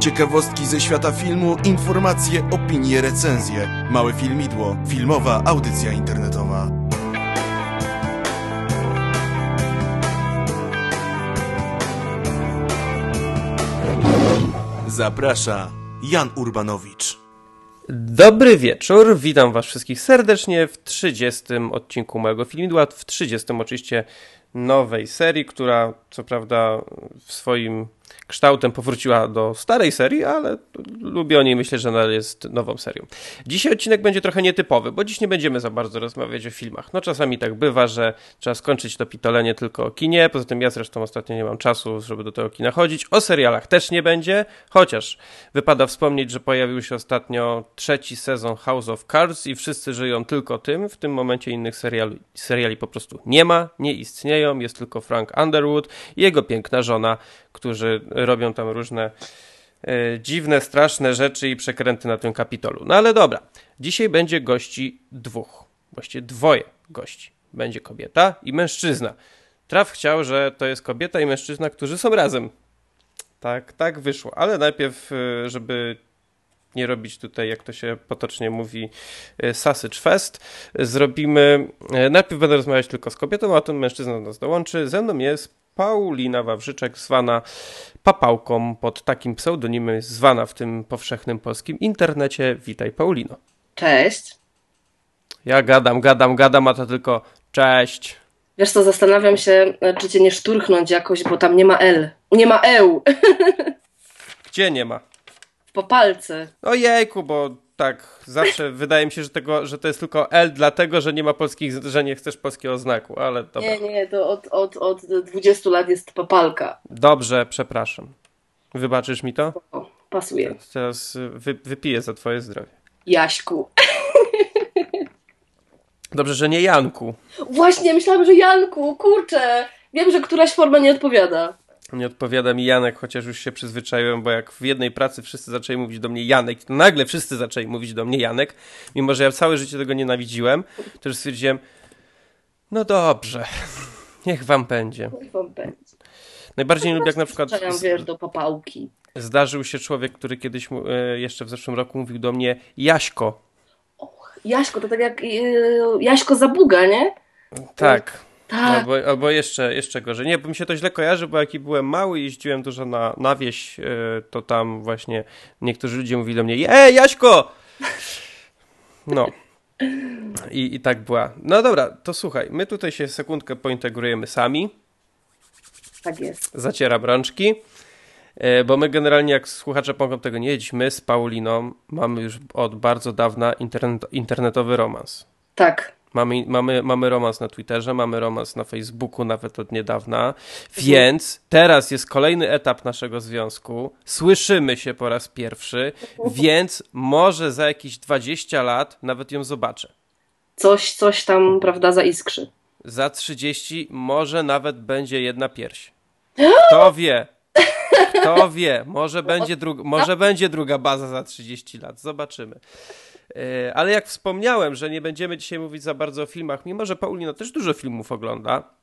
Ciekawostki ze świata filmu, informacje, opinie, recenzje. Małe filmidło, filmowa audycja internetowa. Zaprasza Jan Urbanowicz. Dobry wieczór, witam was wszystkich serdecznie w 30 odcinku mojego filmidła, w 30 oczywiście nowej serii, która co prawda w swoim kształtem powróciła do starej serii, ale lubię o niej, myślę, że ona jest nową serią. Dzisiaj odcinek będzie trochę nietypowy, bo dziś nie będziemy za bardzo rozmawiać o filmach. No czasami tak bywa, że trzeba skończyć to pitolenie tylko o kinie, poza tym ja zresztą ostatnio nie mam czasu, żeby do tego kina chodzić. O serialach też nie będzie, chociaż wypada wspomnieć, że pojawił się ostatnio trzeci sezon House of Cards i wszyscy żyją tylko tym. W tym momencie innych seriali, seriali po prostu nie ma, nie istnieją, jest tylko Frank Underwood i jego piękna żona, którzy robią tam różne e, dziwne, straszne rzeczy i przekręty na tym kapitolu. No ale dobra, dzisiaj będzie gości dwóch, właściwie dwoje gości. Będzie kobieta i mężczyzna. Traf chciał, że to jest kobieta i mężczyzna, którzy są razem. Tak, tak wyszło. Ale najpierw, e, żeby nie robić tutaj, jak to się potocznie mówi, e, sausage fest, zrobimy, najpierw będę rozmawiać tylko z kobietą, a ten mężczyzna do nas dołączy. Ze mną jest Paulina Wawrzyczek, zwana Papałką, pod takim pseudonimem zwana w tym powszechnym polskim internecie. Witaj Paulino. Cześć. Ja gadam, gadam, gadam, a to tylko cześć. Wiesz co, zastanawiam się, czy cię nie szturchnąć jakoś, bo tam nie ma L. Nie ma eł. Gdzie nie ma? W popalce. Ojejku, bo tak, zawsze wydaje mi się, że, tego, że to jest tylko L, dlatego że nie ma polskich, że nie chcesz polskiego znaku, ale dobra. Nie, nie, to od, od, od 20 lat jest papalka. Dobrze, przepraszam. Wybaczysz mi to? O, pasuje. Teraz wy, wypiję za twoje zdrowie. Jaśku. Dobrze, że nie Janku. Właśnie, myślałam, że Janku, kurczę. Wiem, że któraś forma nie odpowiada. Nie odpowiada mi Janek, chociaż już się przyzwyczaiłem, bo jak w jednej pracy wszyscy zaczęli mówić do mnie Janek, to nagle wszyscy zaczęli mówić do mnie Janek, mimo że ja całe życie tego nienawidziłem, to już stwierdziłem, no dobrze, niech wam będzie. Niech wam będzie. Najbardziej lubię jak na przykład... wiesz, do popałki. Zdarzył się człowiek, który kiedyś e, jeszcze w zeszłym roku mówił do mnie Jaśko. Och, Jaśko, to tak jak e, Jaśko Zabuga, nie? Tak. Tak. Albo, albo jeszcze, jeszcze gorzej. Nie, bo mi się to źle kojarzy, bo jak byłem mały i jeździłem dużo na, na wieś, yy, to tam właśnie niektórzy ludzie mówili do mnie Ej, Jaśko! No. I, I tak była. No dobra, to słuchaj, my tutaj się sekundkę pointegrujemy sami. Tak jest. Zacieram rączki, yy, bo my generalnie, jak słuchacze mogą tego nie wiedzieć, my z Pauliną mamy już od bardzo dawna internet, internetowy romans. Tak. Mamy, mamy, mamy romans na Twitterze, mamy romans na Facebooku nawet od niedawna, więc teraz jest kolejny etap naszego związku. Słyszymy się po raz pierwszy, więc może za jakieś 20 lat nawet ją zobaczę. Coś, coś tam, prawda, zaiskrzy. Za 30 może nawet będzie jedna pierś. Kto wie? Kto wie? Może będzie, dru- może będzie druga baza za 30 lat. Zobaczymy. Ale jak wspomniałem, że nie będziemy dzisiaj mówić za bardzo o filmach, mimo że Paulina też dużo filmów ogląda,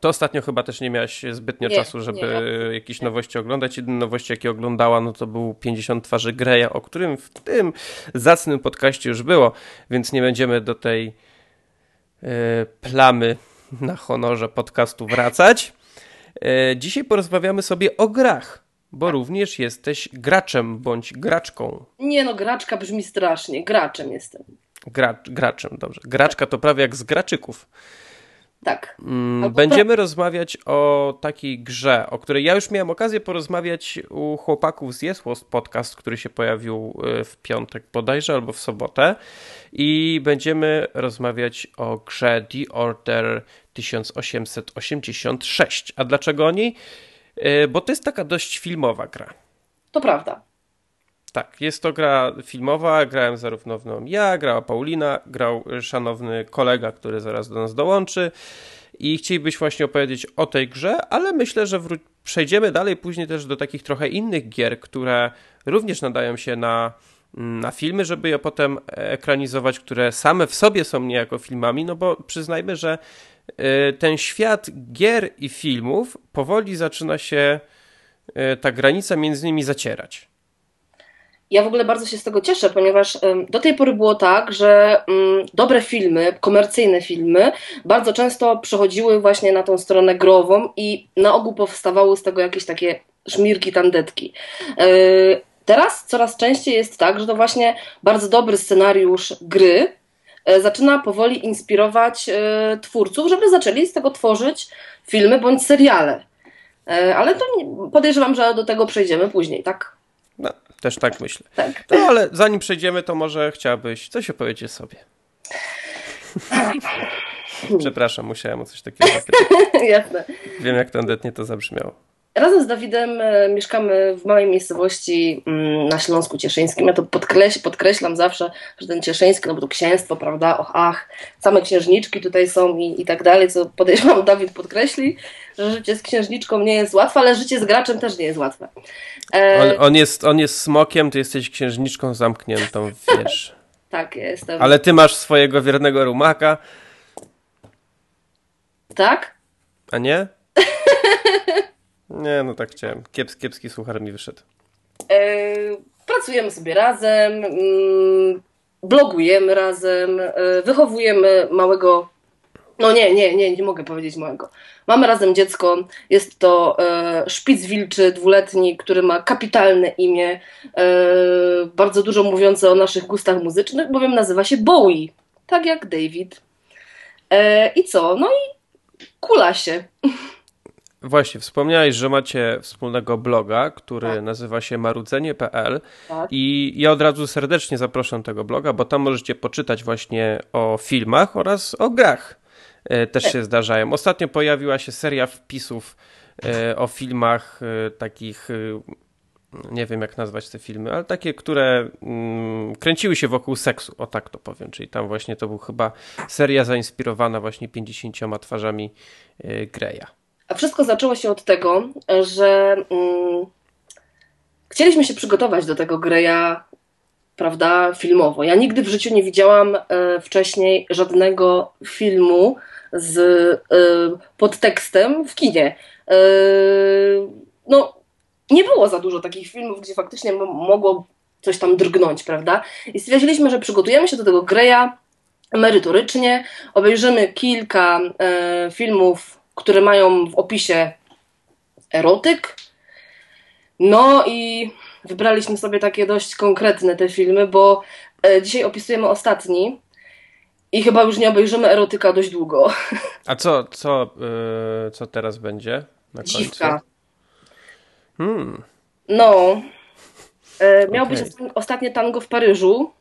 to ostatnio chyba też nie miałaś zbytnio nie, czasu, żeby nie. jakieś nowości oglądać. Jedyne nowości, jakie oglądała, no to był 50 twarzy Greya, o którym w tym zacnym podcaście już było, więc nie będziemy do tej yy, plamy na honorze podcastu wracać. Yy, dzisiaj porozmawiamy sobie o grach bo również jesteś graczem bądź graczką. Nie no, graczka brzmi strasznie. Graczem jestem. Gracz, graczem, dobrze. Graczka to prawie jak z graczyków. Tak. Mm, będziemy rozmawiać o takiej grze, o której ja już miałem okazję porozmawiać u chłopaków z Yes Podcast, który się pojawił y, w piątek bodajże albo w sobotę. I będziemy rozmawiać o grze The Order 1886. A dlaczego o niej? E, bo to jest taka dość filmowa gra. To prawda. Tak, jest to gra filmowa, grałem zarówno w nią ja, grała Paulina, grał szanowny kolega, który zaraz do nas dołączy i chcielibyśmy właśnie opowiedzieć o tej grze, ale myślę, że wró- przejdziemy dalej później też do takich trochę innych gier, które również nadają się na, na filmy, żeby je potem ekranizować, które same w sobie są niejako filmami, no bo przyznajmy, że ten świat gier i filmów powoli zaczyna się y, ta granica między nimi zacierać. ja w ogóle bardzo się z tego cieszę, ponieważ do tej pory było tak, że mm, dobre filmy, komercyjne filmy, bardzo często przechodziły właśnie na tą stronę grową i na ogół powstawały z tego jakieś takie szmirki, tandetki. E, teraz coraz częściej jest tak, że to właśnie bardzo dobry scenariusz gry e, zaczyna powoli inspirować e, twórców, żeby zaczęli z tego tworzyć filmy bądź seriale. Ale to podejrzewam, że do tego przejdziemy później, tak? No, też tak myślę. Tak. No ale zanim przejdziemy, to może chciałabyś coś opowiedzieć sobie. Przepraszam, musiałem o coś takiego zapytać. Jasne. Wiem, jak tandetnie to zabrzmiało. Razem z Dawidem e, mieszkamy w małej miejscowości mm, na Śląsku Cieszyńskim. Ja to podkreś podkreślam zawsze, że ten Cieszyński, no bo to księstwo, prawda? Och, ach, same księżniczki tutaj są i, i tak dalej, co podejrzewam Dawid podkreśli, że życie z księżniczką nie jest łatwe, ale życie z graczem też nie jest łatwe. E... On, on, jest, on jest smokiem, ty jesteś księżniczką zamkniętą, wiesz. tak, ja jestem. Ale ty masz swojego wiernego rumaka. Tak? A nie? Nie, no tak chciałem. Kiepski, kiepski słuchar mi wyszedł. E, pracujemy sobie razem, mm, blogujemy razem, e, wychowujemy małego. No nie, nie, nie, nie mogę powiedzieć małego. Mamy razem dziecko. Jest to e, szpic wilczy, dwuletni, który ma kapitalne imię, bardzo dużo mówiące o naszych gustach muzycznych, bowiem nazywa się Bowie. Tak jak David. I co? No i kula się. Właśnie, wspomniałeś, że macie wspólnego bloga, który tak. nazywa się marudzenie.pl tak. i ja od razu serdecznie zapraszam tego bloga, bo tam możecie poczytać właśnie o filmach oraz o grach. E, też się zdarzają. Ostatnio pojawiła się seria wpisów e, o filmach e, takich nie wiem jak nazwać te filmy, ale takie, które mm, kręciły się wokół seksu, o tak to powiem, czyli tam właśnie to był chyba seria zainspirowana właśnie 50 twarzami Greya. A wszystko zaczęło się od tego, że mm, chcieliśmy się przygotować do tego Greya, prawda, filmowo. Ja nigdy w życiu nie widziałam e, wcześniej żadnego filmu z e, podtekstem w kinie. E, no, nie było za dużo takich filmów, gdzie faktycznie mogło coś tam drgnąć, prawda? I stwierdziliśmy, że przygotujemy się do tego Greya merytorycznie, obejrzymy kilka e, filmów które mają w opisie erotyk. No i wybraliśmy sobie takie dość konkretne te filmy, bo e, dzisiaj opisujemy ostatni i chyba już nie obejrzymy erotyka dość długo. A co, co, yy, co teraz będzie na końcu? Dziwka. Hmm. No. Yy, miał okay. być ostatnie tango w Paryżu.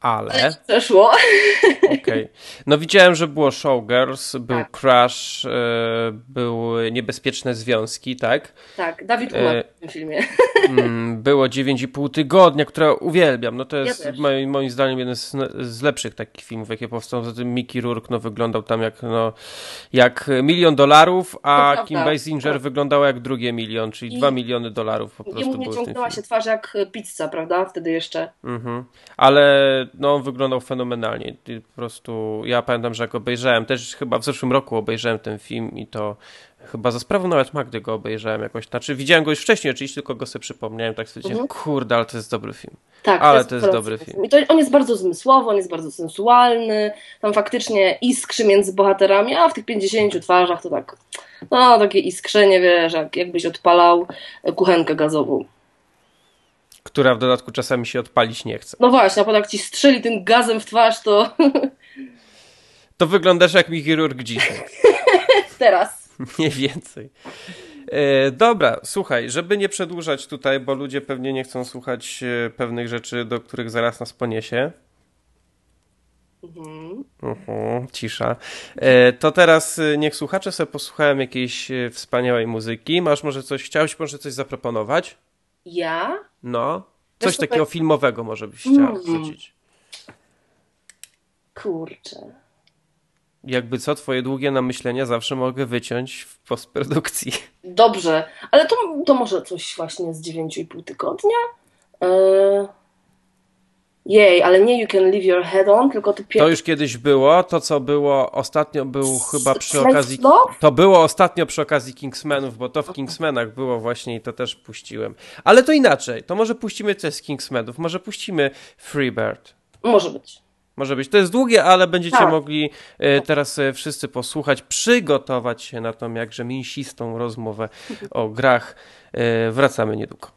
Ale... Przeszło. Okej. Okay. No widziałem, że było Showgirls, był tak. Crash, y, były Niebezpieczne Związki, tak? Tak, Dawid umarł e, w tym filmie. Mm, było 9,5 tygodnia, które uwielbiam. No to jest ja moim, moim zdaniem jeden z, z, lepszych takich filmów, jakie powstały. Za tym Mickey Rourke no, wyglądał tam jak, no, jak milion dolarów, a Kim Basinger tak. wyglądał jak drugie milion, czyli I 2 miliony dolarów po prostu. Jemu nie ciągnęła się twarz jak pizza, prawda? Wtedy jeszcze. Mhm. Ale no on wyglądał fenomenalnie. Po prostu ja pamiętam, że jak obejrzałem, też chyba w zeszłym roku obejrzałem ten film i to chyba za sprawą nawet Magdy go obejrzałem jakoś. Znaczy widziałem go już wcześniej oczywiście, tylko go sobie przypomniałem, tak sobie mhm. kurde, ale to jest dobry film. Tak, ale to jest, to jest dobry film. I to, on jest bardzo zmysłowy, on jest bardzo sensualny, tam faktycznie iskrzy między bohaterami, a w tych 50 twarzach to tak, no takie iskrzenie, wiesz, jak, jakbyś odpalał kuchenkę gazową która w dodatku czasami się odpalić nie chce. No właśnie, a potem jak ci strzeli tym gazem w twarz, to... To wyglądasz jak mi chirurg dzisiaj. Teraz. Mniej więcej. E, dobra, słuchaj, żeby nie przedłużać tutaj, bo ludzie pewnie nie chcą słuchać e, pewnych rzeczy, do których zaraz nas poniesie. Mhm. Uh-huh, cisza. E, to teraz e, niech słuchacze sobie posłuchają jakiejś e, wspaniałej muzyki. Masz może coś, chciałeś może coś zaproponować? Ja? No. Coś Wiesz, takiego tak... filmowego może byś chciał mm. wrzucić. Kurczę. Jakby co, twoje długie namyślenia zawsze mogę wyciąć w postprodukcji. Dobrze, ale to, to może coś właśnie z 9,5 tygodnia? Eee... Jej, ale nie You Can Leave Your Head On, tylko to To już kiedyś było, to co było ostatnio był chyba przy okazji... To było ostatnio przy okazji Kingsmanów, bo to w Kingsmanach było właśnie i to też puściłem. Ale to inaczej, to może puścimy coś z Kingsmanów, może puścimy Freebird. Może być. Może być. To jest długie, ale będziecie Tak. mogli e, teraz e, wszyscy posłuchać, przygotować się na tą jakże mięsistą rozmowę o grach. E, wracamy niedługo.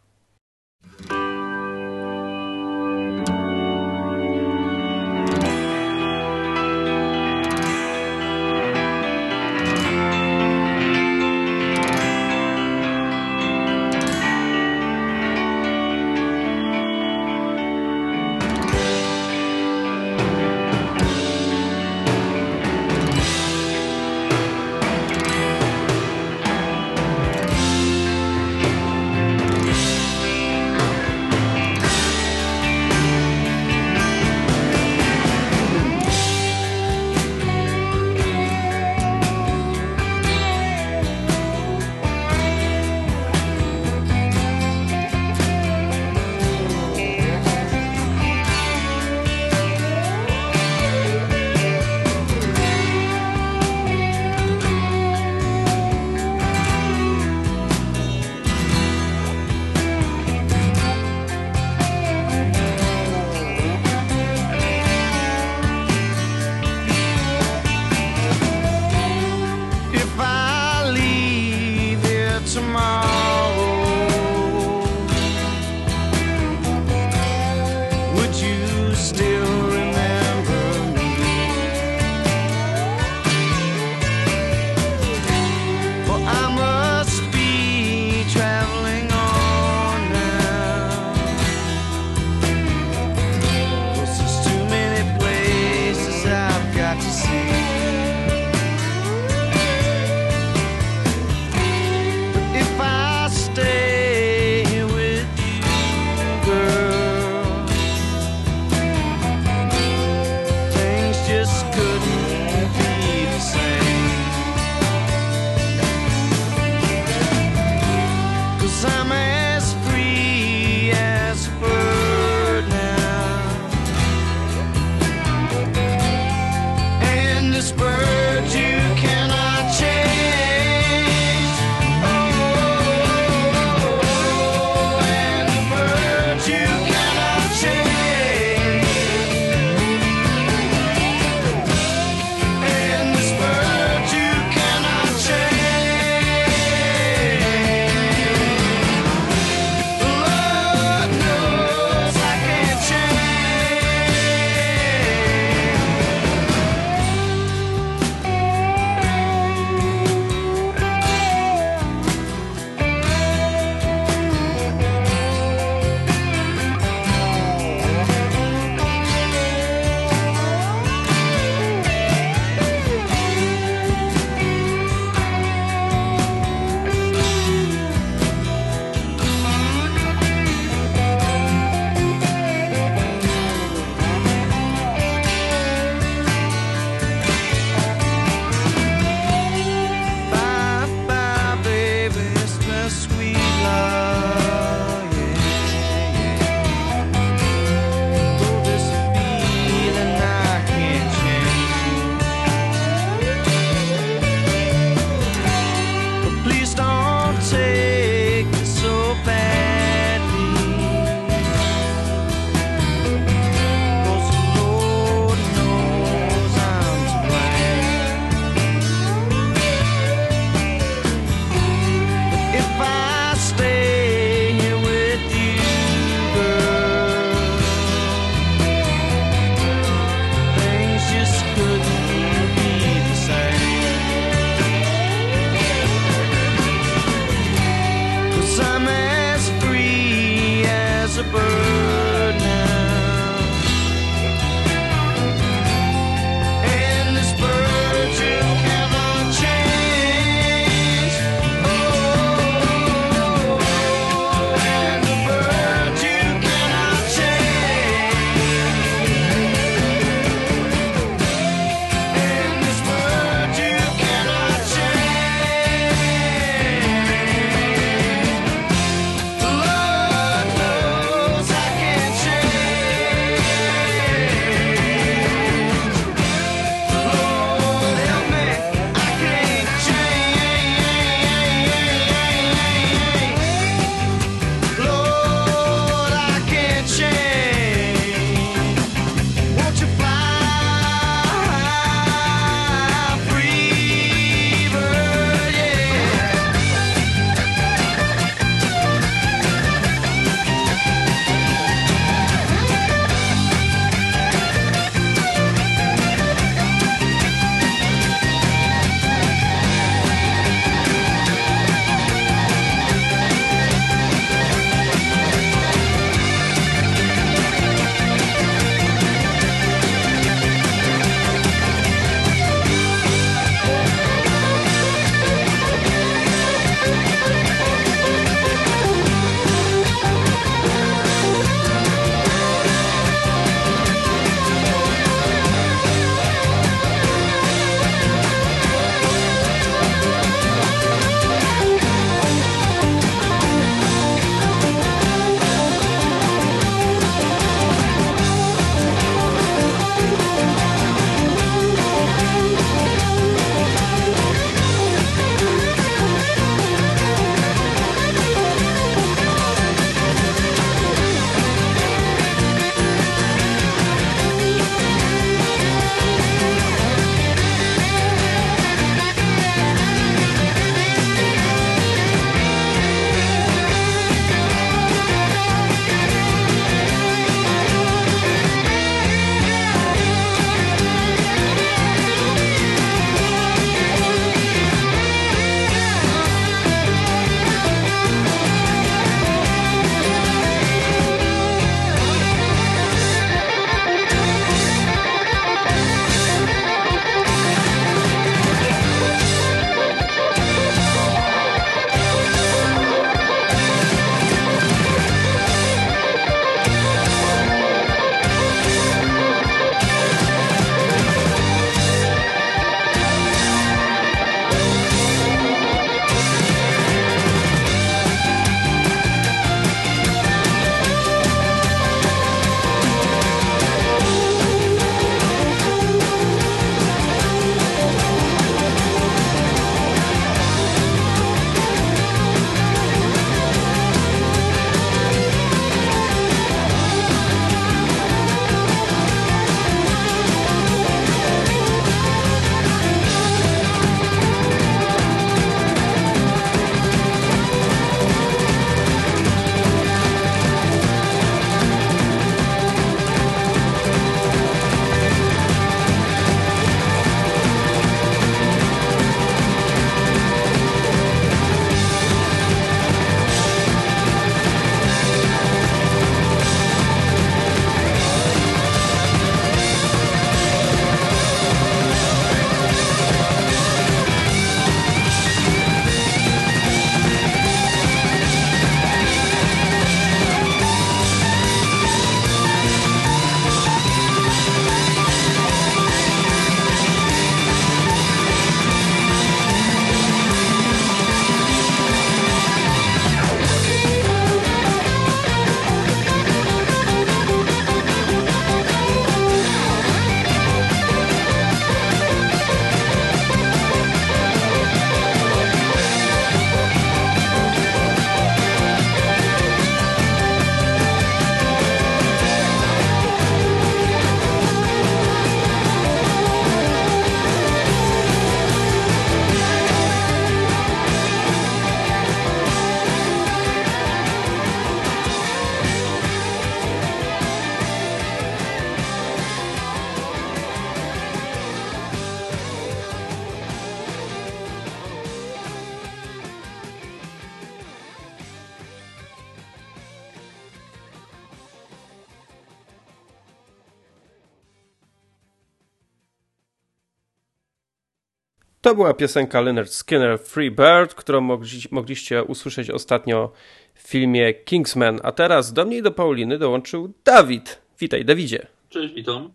To była piosenka Leonard Skinner Free Bird, którą mogli, mogliście usłyszeć ostatnio w filmie Kingsman. A teraz do mnie i do Pauliny dołączył Dawid. Witaj, Dawidzie. Cześć, witam.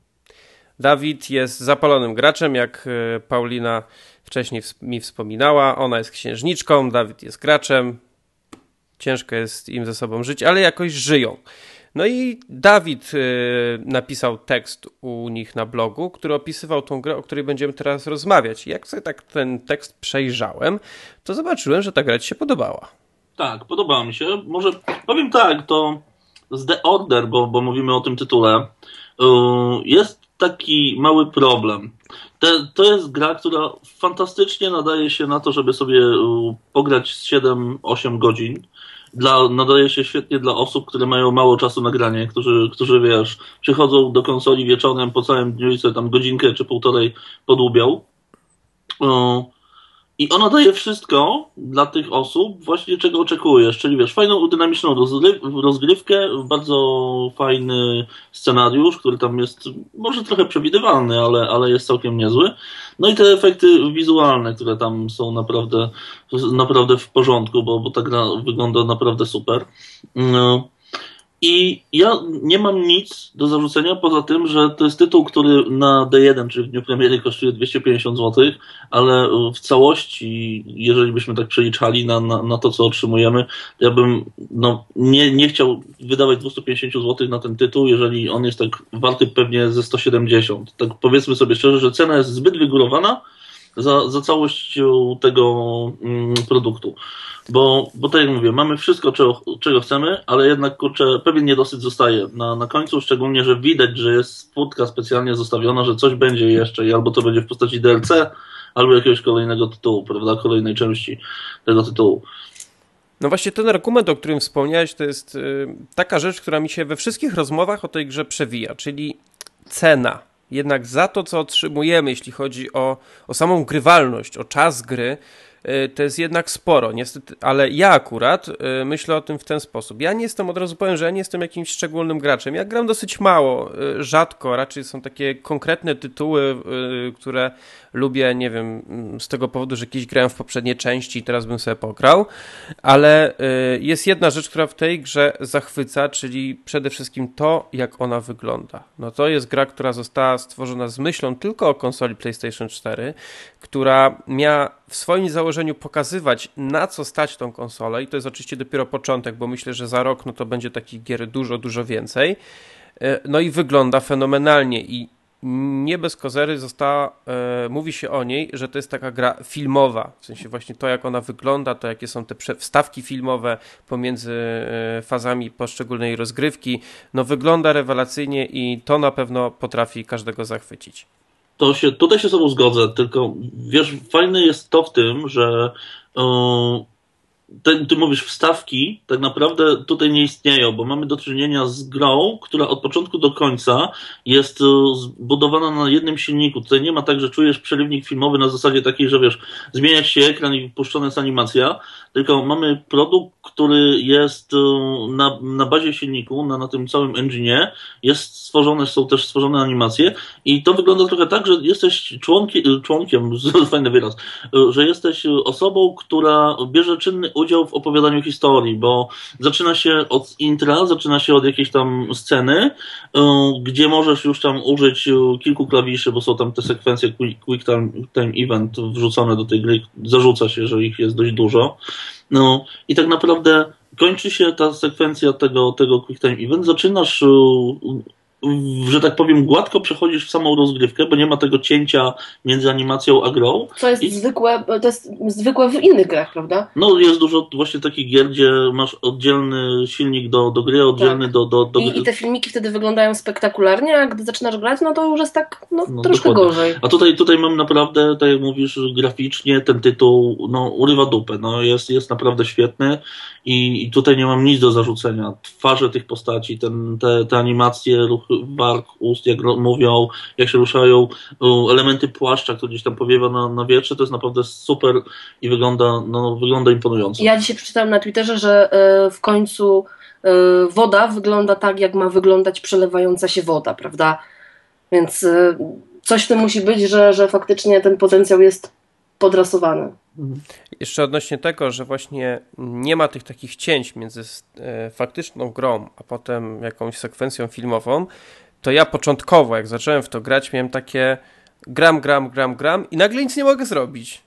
Dawid jest zapalonym graczem, jak e, Paulina wcześniej mi wspominała. Ona jest księżniczką, Dawid jest graczem. Ciężko jest im ze sobą żyć, ale jakoś żyją. No i Dawid y, napisał tekst u nich na blogu, który opisywał tą grę, o której będziemy teraz rozmawiać. Jak sobie tak ten tekst przejrzałem, to zobaczyłem, że ta gra ci się podobała. Tak, podobała mi się. Może powiem tak, to z The Order, bo, bo mówimy o tym tytule, y, jest taki mały problem. Te, to jest gra, która fantastycznie nadaje się na to, żeby sobie y, pograć z 7-8 godzin dla, nadaje się świetnie dla osób, które mają mało czasu na granie, którzy, którzy wiesz, przychodzą do konsoli wieczorem po całym dniu i sobie tam godzinkę czy półtorej podłubiał. I ona daje wszystko dla tych osób, właśnie czego oczekujesz, czyli wiesz, fajną, dynamiczną rozgrywkę, bardzo fajny scenariusz, który tam jest może trochę przewidywalny, ale, ale jest całkiem niezły. No i te efekty wizualne, które tam są naprawdę, naprawdę w porządku, bo, bo ta gra wygląda naprawdę super. No. I ja nie mam nic do zarzucenia poza tym, że to jest tytuł, który na D1, czyli w dniu premiery kosztuje 250 zł, ale w całości, jeżeli byśmy tak przeliczali na, na, na to, co otrzymujemy, ja bym no, nie, nie chciał wydawać 250 zł na ten tytuł, jeżeli on jest tak warty pewnie ze 170. Tak powiedzmy sobie szczerze, że cena jest zbyt wygórowana za, za całość tego mm, produktu. Bo, bo tak jak mówię, mamy wszystko, czego, czego chcemy, ale jednak kurczę, pewien niedosyt zostaje na, na końcu, szczególnie, że widać, że jest spódka specjalnie zostawiona, że coś będzie jeszcze i albo to będzie w postaci DLC, albo jakiegoś kolejnego tytułu, prawda, kolejnej części tego tytułu. No właśnie ten argument, o którym wspomniałeś, to jest y, taka rzecz, która mi się we wszystkich rozmowach o tej grze przewija, czyli cena. Jednak za to, co otrzymujemy, jeśli chodzi o, o samą grywalność, o czas gry, Y, to jest jednak sporo, niestety, ale ja akurat y, myślę o tym w ten sposób. Ja nie jestem, od razu powiem, że ja nie jestem jakimś szczególnym graczem. Ja gram dosyć mało, y, rzadko, raczej są takie konkretne tytuły, które lubię, nie wiem, z tego powodu, że kiedyś grałem w poprzedniej części i teraz bym sobie pograł, ale jest jedna rzecz, która w tej grze zachwyca, czyli przede wszystkim to, jak ona wygląda. No to jest gra, która została stworzona z myślą tylko o konsoli PlayStation 4, która miała w swoim założeniu pokazywać, na co stać tą konsolę, i to jest oczywiście dopiero początek, bo myślę, że za rok no to będzie takich gier dużo, dużo więcej. E, no i wygląda fenomenalnie i nie bez kozery została, e, mówi się o niej, że to jest taka gra filmowa, w sensie właśnie to, jak ona wygląda, to jakie są te wstawki filmowe pomiędzy e, fazami poszczególnej rozgrywki, no wygląda rewelacyjnie i to na pewno potrafi każdego zachwycić. To się, tutaj się z tobą zgodzę, tylko wiesz, fajne jest to w tym, że yy, ty, ty mówisz wstawki, tak naprawdę tutaj nie istnieją, bo mamy do czynienia z grą, która od początku do końca jest e, zbudowana na jednym silniku. Tutaj nie ma tak, że czujesz przerywnik filmowy na zasadzie takiej, że wiesz, zmieniać się ekran i puszczona jest animacja, tylko mamy produkt, który jest e, na, na bazie silniku, na, na tym całym engine'ie, jest stworzone, są też stworzone animacje i to wygląda trochę tak, że jesteś członkiem, członkiem fajny wyraz, że jesteś osobą, która bierze czynny udział w opowiadaniu historii, bo zaczyna się od intra, zaczyna się od jakiejś tam sceny, y, gdzie możesz już tam użyć y, kilku klawiszy, bo są tam te sekwencje Quick Time, time Event wrzucone do tej gry, zarzuca się, że ich jest dość dużo. No i tak naprawdę kończy się ta sekwencja tego, tego Quick Time Event, zaczynasz y, że tak powiem, gładko przechodzisz w samą rozgrywkę, bo nie ma tego cięcia między animacją a grą. Co jest I... zwykłe, to jest zwykłe w innych grach, prawda? No jest dużo właśnie takich gier, gdzie masz oddzielny silnik do, do gry, oddzielny tak. do, do, do... I, I te filmiki wtedy wyglądają spektakularnie, a gdy zaczynasz grać, no to już jest tak no, no troszkę dokładnie. gorzej. A tutaj, tutaj mam naprawdę, tak jak mówisz, graficznie ten tytuł no, urywa dupę. No, jest, jest naprawdę świetny i, i tutaj nie mam nic do zarzucenia. Twarze tych postaci, ten, te, te animacje, ruchy bark, ust, jak mówią, jak się ruszają, elementy płaszcza, który gdzieś tam powiewa na, na wietrze, to jest naprawdę super i wygląda, no, wygląda imponująco. Ja dzisiaj przeczytałam na Twitterze, że e, w końcu e, woda wygląda tak, jak ma wyglądać przelewająca się woda, prawda? Więc e, coś w tym musi być, że, że faktycznie ten potencjał jest podrasowane. Jeszcze odnośnie tego, że właśnie nie ma tych takich cięć między e, faktyczną grą, a potem jakąś sekwencją filmową, to ja początkowo, jak zacząłem w to grać, miałem takie gram, gram, gram, gram i nagle nic nie mogę zrobić.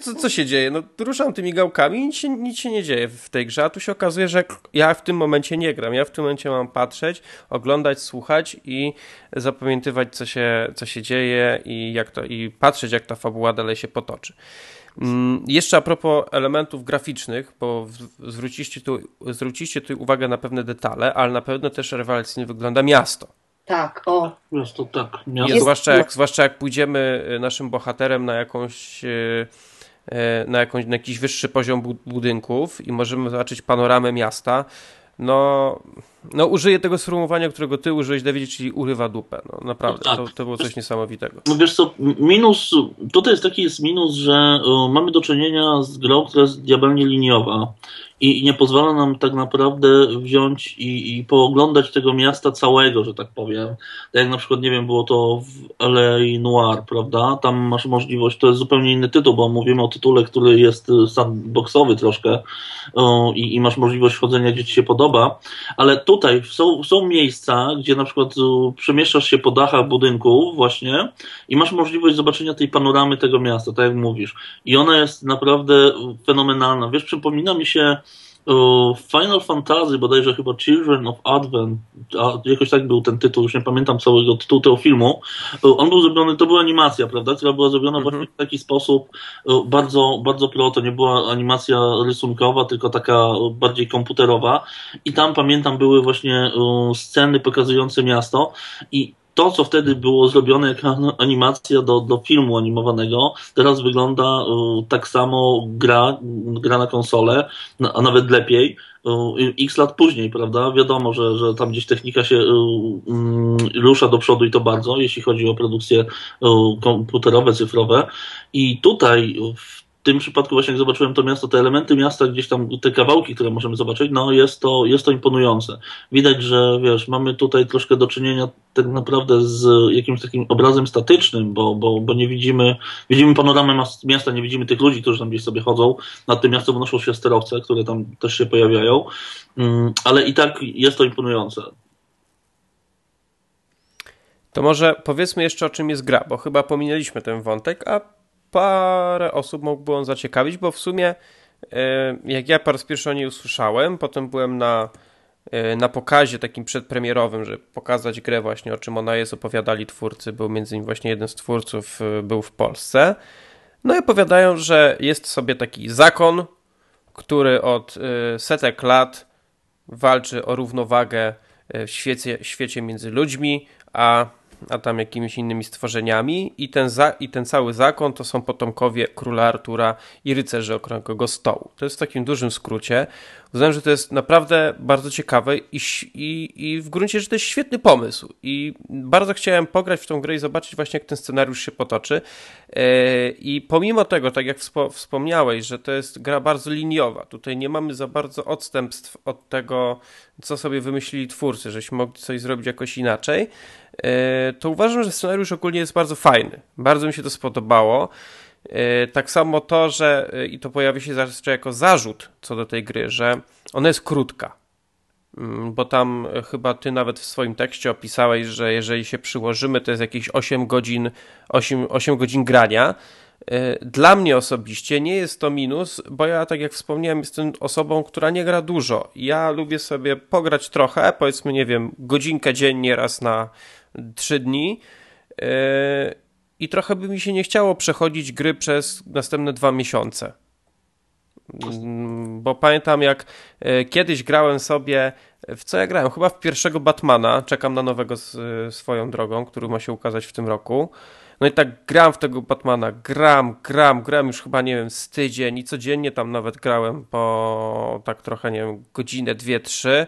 Co, co się dzieje? No ruszam tymi gałkami i nic się, nic się nie dzieje w tej grze, a tu się okazuje, że ja w tym momencie nie gram. Ja w tym momencie mam patrzeć, oglądać, słuchać i zapamiętywać, co się, co się dzieje i, jak to, i patrzeć, jak ta fabuła dalej się potoczy. Mm, jeszcze a propos elementów graficznych, bo zwróciście tu, zwróciście tu uwagę na pewne detale, ale na pewno też rewelacyjnie wygląda miasto. Tak, o. Miasto, tak. Miasto. Jest, zwłaszcza, jak, zwłaszcza jak pójdziemy y, naszym bohaterem na jakąś y, y, na, jakąś, na jakiś wyższy poziom budynków i możemy zobaczyć panoramę miasta, no, no użyję tego sformułowania, którego ty użyłeś, Dawidzie, czyli urywa dupę. No, naprawdę, no tak. to, to było coś niesamowitego. No wiesz co, minus, tutaj jest taki jest minus, że y, mamy do czynienia z grą, która jest diabelnie liniowa i, nie pozwala nam tak naprawdę wziąć i, i pooglądać tego miasta całego, że tak powiem. Tak jak na przykład, nie wiem, było to w LA Noir, prawda? Tam masz możliwość, to jest zupełnie inny tytuł, bo mówimy o tytule, który jest sandboxowy troszkę i, i masz możliwość chodzenia, gdzie ci się podoba, ale tutaj są, są miejsca, gdzie na przykład przemieszczasz się po dachach budynków właśnie i masz możliwość zobaczenia tej panoramy tego miasta, tak jak mówisz. I ona jest naprawdę fenomenalna. Wiesz, przypomina mi się Final Fantasy, bodajże chyba Children of Advent, a jakoś tak był ten tytuł, już nie pamiętam całego tytułu tego filmu. On był zrobiony, to była animacja, prawda, która była zrobiona mhm. właśnie w taki sposób bardzo, bardzo pro, to nie była animacja rysunkowa, tylko taka bardziej komputerowa i tam pamiętam były właśnie sceny pokazujące miasto i to, co wtedy było zrobione jako animacja do, do filmu animowanego, teraz wygląda tak samo gra, gra na konsolę, a nawet lepiej. X lat później, prawda? Wiadomo, że, że tam gdzieś technika się um, rusza do przodu i to bardzo, jeśli chodzi o produkcje komputerowe, cyfrowe. I tutaj w tym przypadku właśnie jak zobaczyłem to miasto, te elementy miasta, gdzieś tam te kawałki, które możemy zobaczyć, no jest to, jest to imponujące. Widać, że wiesz, mamy tutaj troszkę do czynienia tak naprawdę z jakimś takim obrazem statycznym, bo, bo, bo nie widzimy, widzimy panoramę miasta, nie widzimy tych ludzi, którzy tam gdzieś sobie chodzą, nad tym miastem wnoszą się sterowce, które tam też się pojawiają, mm, ale i tak jest to imponujące. To może powiedzmy jeszcze o czym jest gra, bo chyba pominęliśmy ten wątek, a parę osób mógłby on zaciekawić, bo w sumie e, jak ja po raz pierwszy o niej usłyszałem, potem byłem na, e, na pokazie takim przedpremierowym, żeby pokazać grę właśnie, o czym ona jest, opowiadali twórcy, był między innymi właśnie jeden z twórców, e, był w Polsce. No i opowiadają, że jest sobie taki zakon, który od setek lat walczy o równowagę w świecie, świecie między ludźmi, a a tam jakimiś innymi stworzeniami i ten, za, i ten cały zakon to są potomkowie króla Artura i rycerzy okrągłego stołu. To jest w takim dużym skrócie. Uznałem, że to jest naprawdę bardzo ciekawe i, i, i w gruncie rzeczy to jest świetny pomysł i bardzo chciałem pograć w tą grę i zobaczyć właśnie jak ten scenariusz się potoczy e, i pomimo tego, tak jak wspomniałeś, że to jest gra bardzo liniowa, tutaj nie mamy za bardzo odstępstw od tego, co sobie wymyślili twórcy, żeśmy mogli coś zrobić jakoś inaczej, to uważam, że scenariusz ogólnie jest bardzo fajny. Bardzo mi się to spodobało. E, tak samo to, że e, i to pojawi się zawsze jako zarzut co do tej gry, że ona jest krótka. Mm, bo tam chyba ty nawet w swoim tekście opisałeś, że jeżeli się przyłożymy, to jest jakieś 8 godzin, 8, 8 godzin grania. Dla mnie osobiście nie jest to minus, bo ja, tak jak wspomniałem, jestem osobą, która nie gra dużo. Ja lubię sobie pograć trochę, powiedzmy, nie wiem, godzinkę dziennie raz na trzy dni. Yy, I trochę by mi się nie chciało przechodzić gry przez następne dwa miesiące. Mm, bo pamiętam, jak yy, kiedyś grałem sobie. W co ja grałem? Chyba w pierwszego Batmana. Czekam na nowego z, swoją drogą, który ma się ukazać w tym roku. No i tak gram w tego Batmana, gram, gram, gram już chyba, nie wiem, z tydzień i codziennie tam nawet grałem po tak trochę, nie wiem, godzinę, dwie, trzy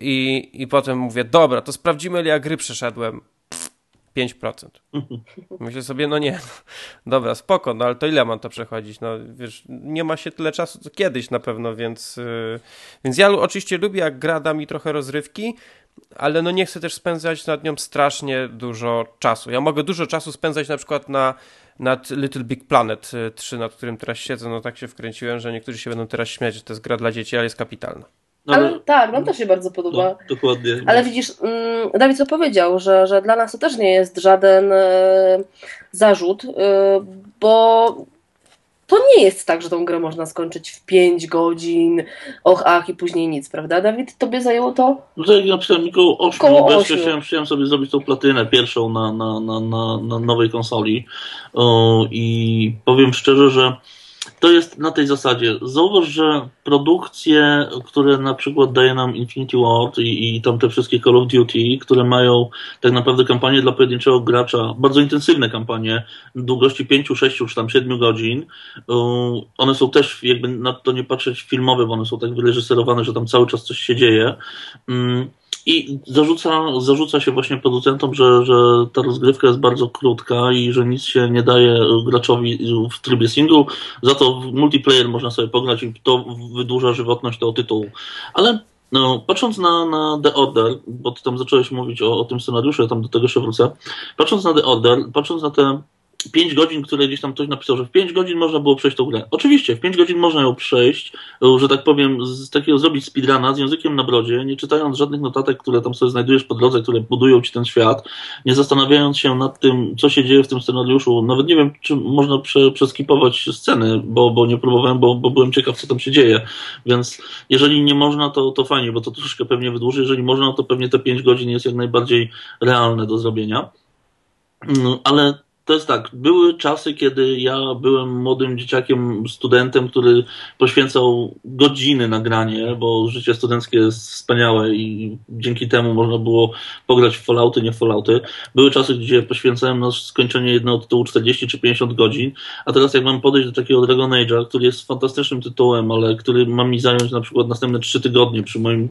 i, i potem mówię, dobra, to sprawdzimy, ile ja gry przeszedłem. 5%. Myślę sobie, no nie, no, dobra, spoko, no ale to ile mam to przechodzić? No wiesz, nie ma się tyle czasu co kiedyś na pewno, więc, yy, więc ja oczywiście lubię, jak gra da mi trochę rozrywki, ale no nie chcę też spędzać nad nią strasznie dużo czasu. Ja mogę dużo czasu spędzać na przykład na nad Little Big Planet 3, nad którym teraz siedzę, no tak się wkręciłem, że niektórzy się będą teraz śmiać, że to jest gra dla dzieci, ale jest kapitalna. No, ale, ale, tak, nam też się bardzo podoba. No, dokładnie. Ale widzisz, mm, Dawid co powiedział, że, że dla nas to też nie jest żaden e, zarzut, e, bo to nie jest tak, że tą grę można skończyć w 5 godzin, och, ach i później nic, prawda? Dawid, tobie zajęło to? No tak, ja napisałem około 8, około 8. Chciałem, chciałem sobie zrobić tą platynę pierwszą na, na, na, na, na nowej konsoli o, i powiem szczerze, że to jest na tej zasadzie. Zauważ, że produkcje, które na przykład daje nam Infinity Ward i, i tam te wszystkie Call of Duty, które mają tak naprawdę kampanię dla pojedynczego gracza, bardzo intensywne kampanie, długości 5, 6 czy tam 7 godzin, one są też, jakby na to nie patrzeć, filmowe, bo one są tak wyreżyserowane, że tam cały czas coś się dzieje. I zarzuca, zarzuca się właśnie producentom, że, że ta rozgrywka jest bardzo krótka i że nic się nie daje graczowi w trybie single, za to w multiplayer można sobie pograć i to wydłuża żywotność tego tytułu. Ale no, patrząc na, na The Order, bo ty tam zacząłeś mówić o, o tym scenariuszu, ja tam do tego się wrócę. Patrząc na The Order, patrząc na te 5 godzin, które gdzieś tam ktoś napisał, że w 5 godzin można było przejść tą grę. Oczywiście, w 5 godzin można ją przejść, że tak powiem, z takiego zrobić speedruna z językiem na brodzie, nie czytając żadnych notatek, które tam sobie znajdujesz po drodze, które budują ci ten świat, nie zastanawiając się nad tym, co się dzieje w tym scenariuszu. Nawet nie wiem, czy można prze, przeskipować sceny, bo, bo nie próbowałem, bo, bo byłem ciekaw, co tam się dzieje. Więc jeżeli nie można, to, to fajnie, bo to troszkę pewnie wydłuży. Jeżeli można, to pewnie te 5 godzin jest jak najbardziej realne do zrobienia. No, ale to jest tak, były czasy, kiedy ja byłem młodym dzieciakiem, studentem, który poświęcał godziny na granie, bo życie studenckie jest wspaniałe i dzięki temu można było pograć w Fallouty, nie Fallouty. Były czasy, gdzie poświęcałem na skończenie jednego tytułu 40 czy 50 godzin, a teraz jak mam podejść do takiego Dragon Age'a, który jest fantastycznym tytułem, ale który ma mi zająć na przykład następne 3 tygodnie przy moim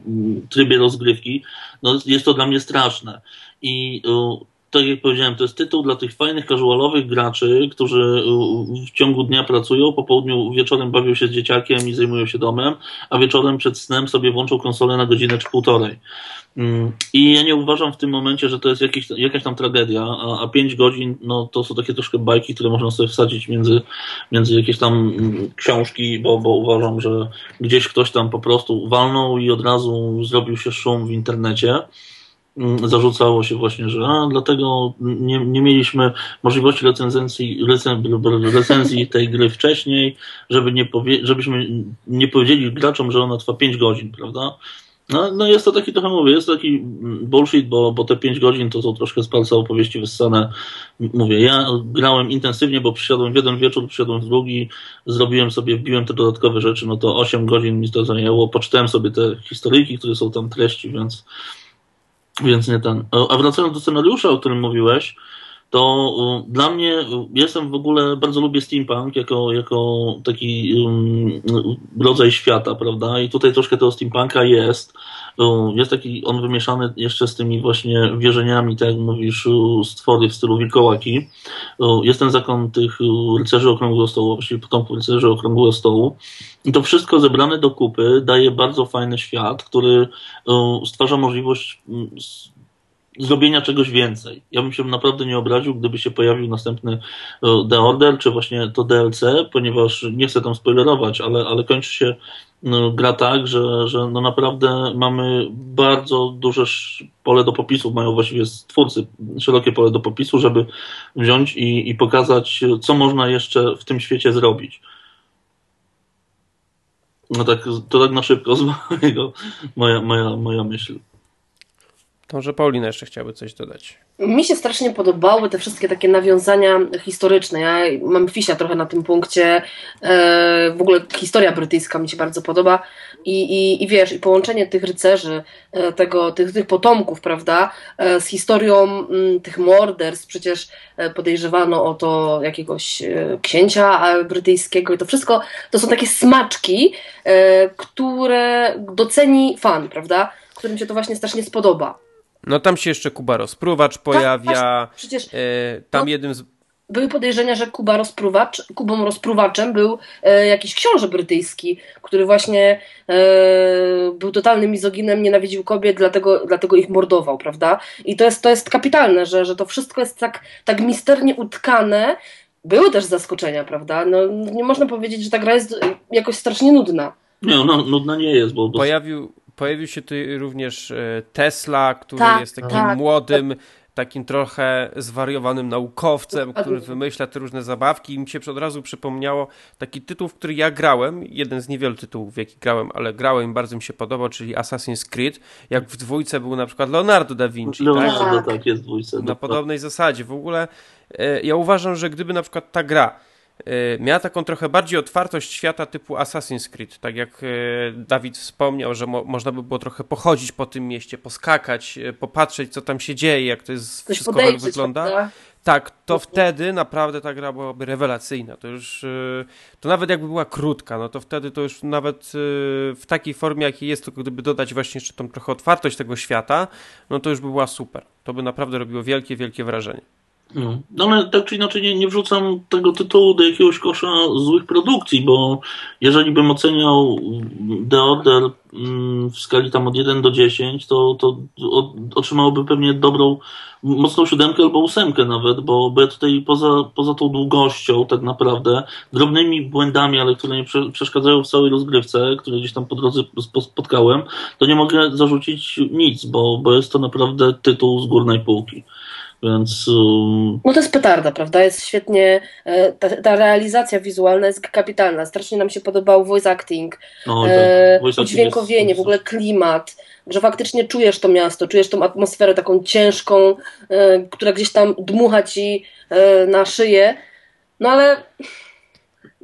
trybie rozgrywki, no jest to dla mnie straszne. I tak jak powiedziałem, to jest tytuł dla tych fajnych, casualowych graczy, którzy w ciągu dnia pracują, po południu wieczorem bawią się z dzieciakiem i zajmują się domem, a wieczorem przed snem sobie włączą konsolę na godzinę czy półtorej. Mm, I ja nie uważam w tym momencie, że to jest jakiś, jakaś tam tragedia, a, a 5 godzin no, to są takie troszkę bajki, które można sobie wsadzić między, między jakieś tam mm, książki, bo, bo uważam, że gdzieś ktoś tam po prostu walnął i od razu zrobił się szum w internecie. Mm, zarzucało się właśnie, że a, dlatego nie, nie mieliśmy możliwości recenzji, recenzji tej gry wcześniej, żeby nie powie, żebyśmy nie powiedzieli graczom, że ona trwa 5 godzin, prawda? No, no jest to taki trochę mówię, jest to taki bullshit, bo, bo te 5 godzin to są troszkę z palca opowieści wyssane. Mówię, ja grałem intensywnie, bo przyszedłem w jeden wieczór, przyszedłem w drugi, zrobiłem sobie, wbiłem te dodatkowe rzeczy, no to 8 godzin mi to zajęło, poczytałem sobie te historyjki, które są tam treści, więc więc nie ten. A wracając do scenariusza, o którym mówiłeś, to dla mnie, jestem w ogóle, bardzo lubię steampunk jako, jako taki um, rodzaj świata, prawda? I tutaj troszkę tego steampunka jest. Jest taki, on wymieszany jeszcze z tymi właśnie wierzeniami, tak jak mówisz, stwory w stylu wilkołaki. Jest ten zakon tych rycerzy okrągłego stołu, właściwie potomków rycerzy okrągłego stołu. I to wszystko zebrane do kupy daje bardzo fajny świat, który stwarza możliwość zrobienia czegoś więcej. Ja bym się naprawdę nie obraził, gdyby się pojawił następny The Order, czy właśnie to DLC, ponieważ nie chcę tam spoilerować, ale, ale kończy się gra tak, że, że no naprawdę mamy bardzo duże pole do popisu, mają właściwie twórcy szerokie pole do popisu, żeby wziąć i, i pokazać, co można jeszcze w tym świecie zrobić. No tak, to tak na szybko z mojego, moja, moja, moja myśl. To może Paulina jeszcze chciałaby coś dodać. Mi się strasznie podobały te wszystkie takie nawiązania historyczne. Ja mam fisia trochę na tym punkcie. E, w ogóle historia brytyjska mi się bardzo podoba. I, i, i wiesz, i połączenie tych rycerzy, e, tego, tych, tych potomków, prawda, e, z historią mm, tych morderstw. Przecież podejrzewano o to jakiegoś księcia brytyjskiego i to wszystko to są takie smaczki, które doceni fan, prawda, którym się to właśnie strasznie spodoba. No tam się jeszcze Kuba Rozpruwacz tak, pojawia. Tak, przecież, e, tam no, jednym z... były podejrzenia, że Kuba rozpruwacz, Kubą rozpruwaczem był e, jakiś książę brytyjski, który właśnie e, był totalnym mizoginem, nienawidził kobiet, dlatego, dlatego ich mordował, prawda? I to jest, to jest kapitalne, że, że to wszystko jest tak, tak misternie utkane. Były też zaskoczenia, prawda? No, nie można powiedzieć, że ta gra jest jakoś strasznie nudna. Nie, no, nudna nie jest, bo... Pojawił, pojawił się tu również e, Tesla, który tak, jest takim tak, młodym, tak takim trochę zwariowanym naukowcem, który wymyśla te różne zabawki i mi się od razu przypomniało taki tytuł, w który ja grałem, jeden z niewielu tytułów, w jaki grałem, ale grałem i bardzo mi się podobał, czyli Assassin's Creed, jak w dwójce był na przykład Leonardo da Vinci. Leonardo, tak, tak jest w dwójce. Na podobnej zasadzie. W ogóle e, ja uważam, że gdyby na przykład ta gra miała taką trochę bardziej otwartość świata typu Assassin's Creed. Tak jak y, Dawid wspomniał, że mo można by było trochę pochodzić po tym mieście, poskakać, y, popatrzeć, co tam się dzieje, jak to jest Coś wszystko jak wygląda. Prawda? Tak, to wtedy naprawdę ta gra byłaby rewelacyjna. To już, to nawet jakby była krótka, no to wtedy to już nawet w takiej formie, jakiej jest, tylko gdyby dodać właśnie jeszcze tą trochę otwartość tego świata, no to już by była super. To by naprawdę robiło wielkie, wielkie wrażenie. No. no, ale tak czy inaczej nie, nie wrzucam tego tytułu do jakiegoś kosza złych produkcji, bo jeżeli bym oceniał The Order mm, w skali tam od 1 do 10, to, to otrzymałoby pewnie dobrą, mocną siódemkę albo ósemkę nawet, bo, bo ja tutaj poza, poza tą długością tak naprawdę, drobnymi błędami, ale które nie przeszkadzają w całej rozgrywce, które gdzieś tam po drodze spotkałem, to nie mogę zarzucić nic, bo, bo jest to naprawdę tytuł z górnej półki. Więc. Um... No to jest petarda, prawda? Jest świetnie. E, ta, ta, realizacja wizualna jest kapitalna. Strasznie nam się podobał voice acting, no, e, tak. dźwiękowienie, w ogóle klimat, że faktycznie czujesz to miasto, czujesz tą atmosferę taką ciężką, e, która gdzieś tam dmucha ci e, na szyję. No ale.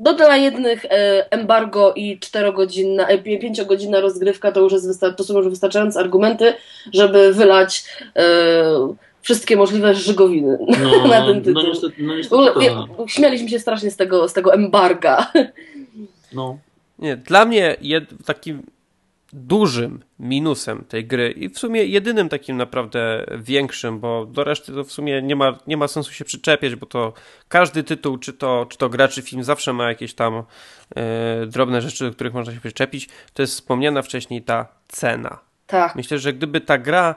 Do dla jednych embargo i 4-godzinna, 5-godzinna rozgrywka to już jest to są już wystarczające argumenty, żeby wylać wszystkie możliwe żygowiny no, na ten tytuł. No niestety, no niestety tak. Śmialiśmy się strasznie z tego, z tego embarga. No. Nie, dla mnie jed, takim dużym minusem tej gry i w sumie jedynym takim naprawdę większym, bo do reszty to w sumie nie ma, nie ma sensu się przyczepiać, bo to każdy tytuł, czy to, czy to gra, czy film zawsze ma jakieś tam e, drobne rzeczy, do których można się przyczepić. To jest wspomniana wcześniej ta cena. Tak. Myślę, że gdyby ta gra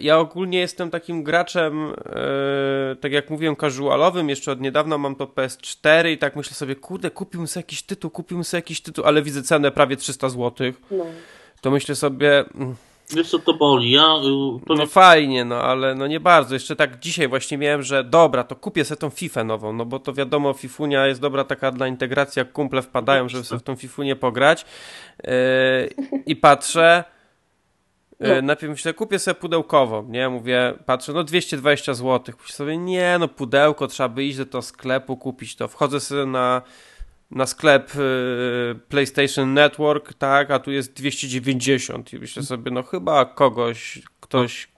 ja ogólnie jestem takim graczem, e, tak jak mówiłem, casualowym. Jeszcze od niedawna mam to PS4 i tak myślę sobie, kurde, kupiłbym sobie jakiś tytuł, kupiłbym sobie jakiś tytuł, ale widzę cenę prawie 300 zł. No. To myślę sobie... Mm, Wiesz co to boli? Ja, to no fajnie, no ale no nie bardzo. Jeszcze tak dzisiaj właśnie miałem, że dobra, to kupię sobie tą FIFA nową, no bo to wiadomo, Fifunia jest dobra taka dla integracji, jak kumple wpadają, żeby sobie w tą Fifunię pograć. Yy, I patrzę, no. E, najpierw myślę, kupię sobie pudełkowo, nie? Mówię, patrzę, no 220 zł. Myślę sobie, nie, no pudełko, trzeba by iść do tego sklepu, kupić to. Wchodzę sobie na, na sklep y, PlayStation Network, tak, a tu jest 290 i myślę sobie, no chyba kogoś, ktoś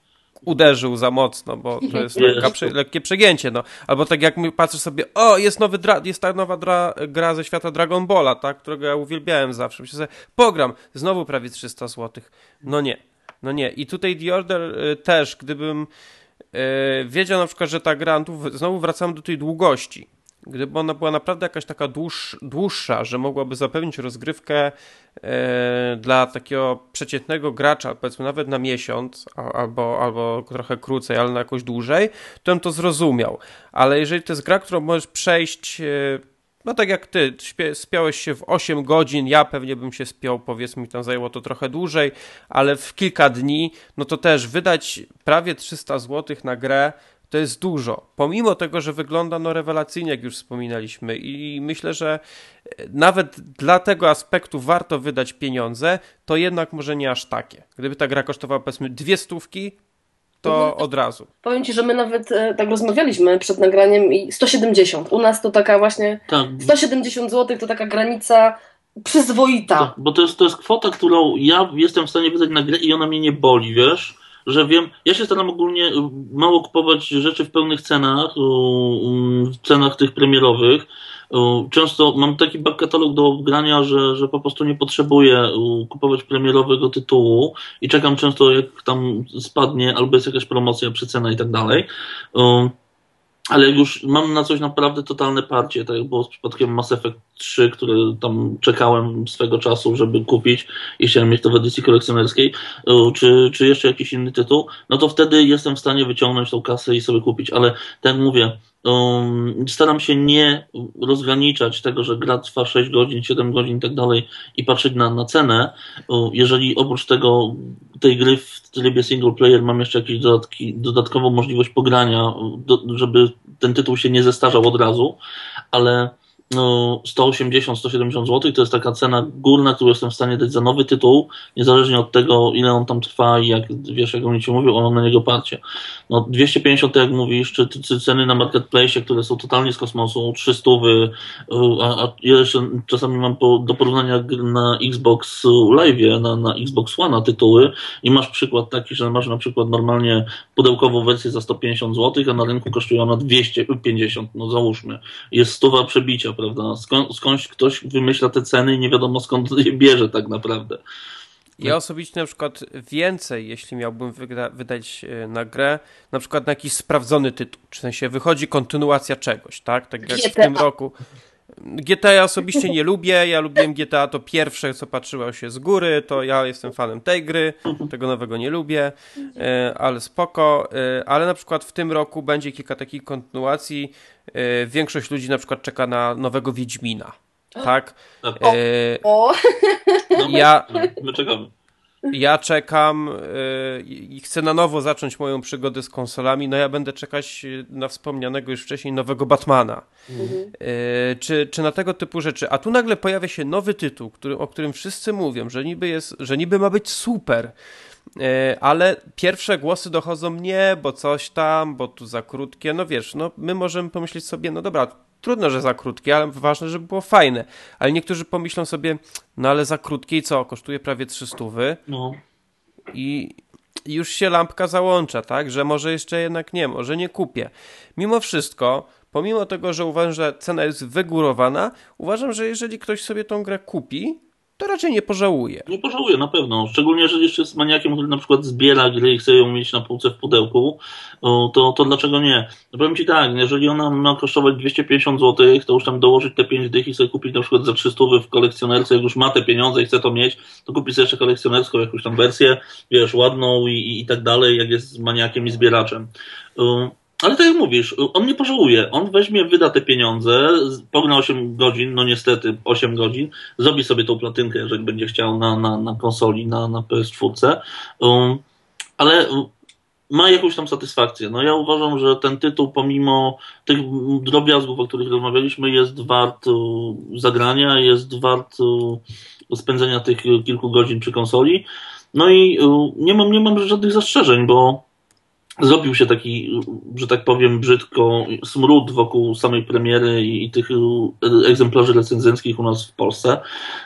uderzył za mocno, bo to jest prze, lekkie przegięcie, no. Albo tak jak patrzę sobie, o, jest nowy dra, jest ta nowa dra, gra ze świata Dragon Balla, tak, którego ja uwielbiałem zawsze. Myślę sobie, pogram, znowu prawie 300 zł. No nie. No nie, i tutaj The Order y, też, gdybym y, wiedział na przykład, że ta gra, tu znowu wracamy do tej długości. Gdyby ona była naprawdę jakaś taka dłuż, dłuższa, że mogłaby zapewnić rozgrywkę e, dla takiego przeciętnego gracza, powiedzmy nawet na miesiąc, albo, albo trochę krócej, ale na jakoś dłużej, to bym to zrozumiał. Ale jeżeli to jest gra, którą możesz przejść no tak jak ty, spiąłeś się w 8 godzin, ja pewnie bym się spiął, powiedzmy tam zajęło to trochę dłużej, ale w kilka dni, no to też wydać prawie 300 zł na grę, to jest dużo. Pomimo tego, że wygląda no rewelacyjnie, jak już wspominaliśmy i myślę, że e, nawet dla tego aspektu warto wydać pieniądze, to jednak może nie aż takie. Gdyby ta gra kosztowała powiedzmy dwie stówki, to mhm. od razu. Powiem Ci, że my nawet e, tak rozmawialiśmy przed nagraniem i 170. U nas to taka właśnie tak. 170 zł to taka granica przyzwoita. Tak, bo to jest, to jest kwota, którą ja jestem w stanie wydać na grę i ona mnie nie boli, wiesz? Że wiem, ja się staram ogólnie y, mało kupować rzeczy w pełnych cenach, w cenach tych premierowych, Często mam taki back katalog do grania, że, że po prostu nie potrzebuję kupować premierowego tytułu i czekam często jak tam spadnie albo jest jakaś promocja, przecena i tak dalej. ale już mam na coś naprawdę totalne parcie, tak jak było z przypadkiem Mass Effect 3, który tam czekałem swego czasu, żeby kupić i chciałem mieć to w edycji kolekcjonerskiej, czy, czy jeszcze jakiś inny tytuł, no to wtedy jestem w stanie wyciągnąć tą kasę i sobie kupić, ale tak jak mówię, um, staram się nie rozgraniczać tego, że gra trwa 6 godzin, 7 godzin i tak dalej i patrzeć na, na cenę, jeżeli oprócz tego tej gry w trybie single player mam jeszcze jakąś dodatki, dodatkową możliwość pogrania, do, żeby ten tytuł się nie zestarzał od razu, ale 180-170 zł to jest taka cena górna, którą jestem w stanie dać za nowy tytuł, niezależnie od tego, ile on tam trwa i jak wiesz, jak oni ci mówią, on na niego parcie. No, 250, tak jak mówisz, czy, czy ceny na marketplace, które są totalnie z kosmosu, 300, y, a, a ja jeszcze czasami mam po, do porównania na Xbox Live, na, na Xbox One tytuły i masz przykład taki, że masz na przykład normalnie pudełkową wersję za 150 zł, a na rynku kosztuje ona 250, no załóżmy. Jest stuwa przebicia, prawda? Skąd, skądś ktoś wymyśla te ceny i nie wiadomo skąd je bierze tak naprawdę. Ja osobiście na przykład więcej, jeśli miałbym wydać e, na grę, na przykład na jakiś sprawdzony tytuł, w sensie wychodzi kontynuacja czegoś, tak? Tak jak w tym roku. GTA ja osobiście nie lubię, ja lubiłem GTA to pierwsze, co patrzyło się z góry, to ja jestem fanem tej gry, tego nowego nie lubię, e, ale spoko, e, ale na przykład w tym roku będzie kilka takich kontynuacji, e, większość ludzi na przykład czeka na nowego Wiedźmina, tak? O, o. Ja, my czekamy. Ja czekam yy, i chcę na nowo zacząć moją przygodę z konsolami. No ja będę czekać na wspomnianego już wcześniej nowego Batmana. Mhm. Yy, czy, czy na tego typu rzeczy. A tu nagle pojawia się nowy tytuł, który, o którym wszyscy mówią, że niby, jest, że niby ma być super. Yy, ale pierwsze głosy dochodzą mnie, bo coś tam, bo tu za krótkie. No wiesz, no my możemy pomyśleć sobie, no dobra, trudno, że za krótkie, ale ważne, żeby było fajne. Ale niektórzy pomyślą sobie, no ale za krótkie i co, kosztuje prawie 300 no. i już się lampka załącza, tak, że może jeszcze jednak nie, może nie kupię. Mimo wszystko, pomimo tego, że uważam, że cena jest wygórowana, uważam, że jeżeli ktoś sobie tą grę kupi, to raczej nie pożałuje. Nie pożałuje, na pewno. Szczególnie, jeżeli jeszcze jest maniakiem, który na przykład zbiera gry i chce ją mieć na półce w pudełku, to, to dlaczego nie? No powiem Ci tak, jeżeli ona ma kosztować 250 zł, to już tam dołożyć te 5 dych i sobie kupić na przykład za 300 w kolekcjonerce, jak już ma te pieniądze i chce to mieć, to kupi sobie jeszcze kolekcjonerską jakąś tam wersję, wiesz, ładną i, i, i tak dalej, jak jest maniakiem i zbieraczem. Ale tak jak mówisz, on nie pożałuje. On weźmie, wyda te pieniądze, pogna 8 godzin, no niestety 8 godzin, zrobi sobie tą platynkę, jeżeli będzie chciał na, na, na konsoli, na, na PS4. Um, ale ma jakąś tam satysfakcję. No ja uważam, że ten tytuł, pomimo tych drobiazgów, o których rozmawialiśmy, jest wart zagrania, jest wart spędzenia tych kilku godzin przy konsoli. No i nie mam, nie mam żadnych zastrzeżeń, bo zrobił się taki, że tak powiem, brzydko smród wokół samej premiery i, i tych e, egzemplarzy recenzenckich u nas w Polsce.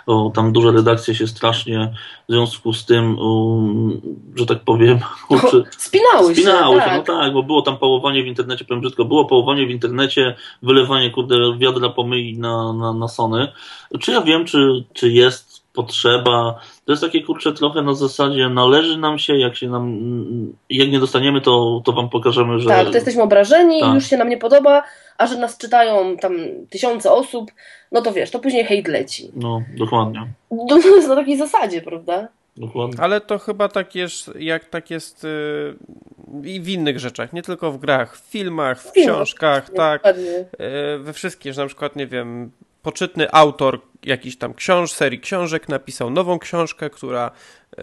O, tam duże redakcje się strasznie w związku z tym, um, że tak powiem, kurczę, spinały, spinały się. się, tak. no tak, bo było tam pałowanie w internecie, powiem brzydko, było pałowanie w internecie, wylewanie, kurde, wiadra pomyli na, na, na Sony. Czy ja wiem, czy, czy jest potrzeba. To jest takie kurcze trochę na zasadzie należy nam się, jak się nam jak nie dostaniemy, to, to wam pokażemy, że. Tak, to jesteśmy obrażeni, tak. już się nam nie podoba, a że nas czytają tam tysiące osób, no to wiesz, to później hejt leci. No, dokładnie. To jest na takiej zasadzie, prawda? Dokładnie. Ale to chyba tak jest, jak tak jest yy, i w innych rzeczach, nie tylko w grach, w filmach, w, w książkach, tak. Yy, we wszystkich, że na przykład, nie wiem, poczytny autor jakiś tam książ, serii książek napisał nową książkę, która y,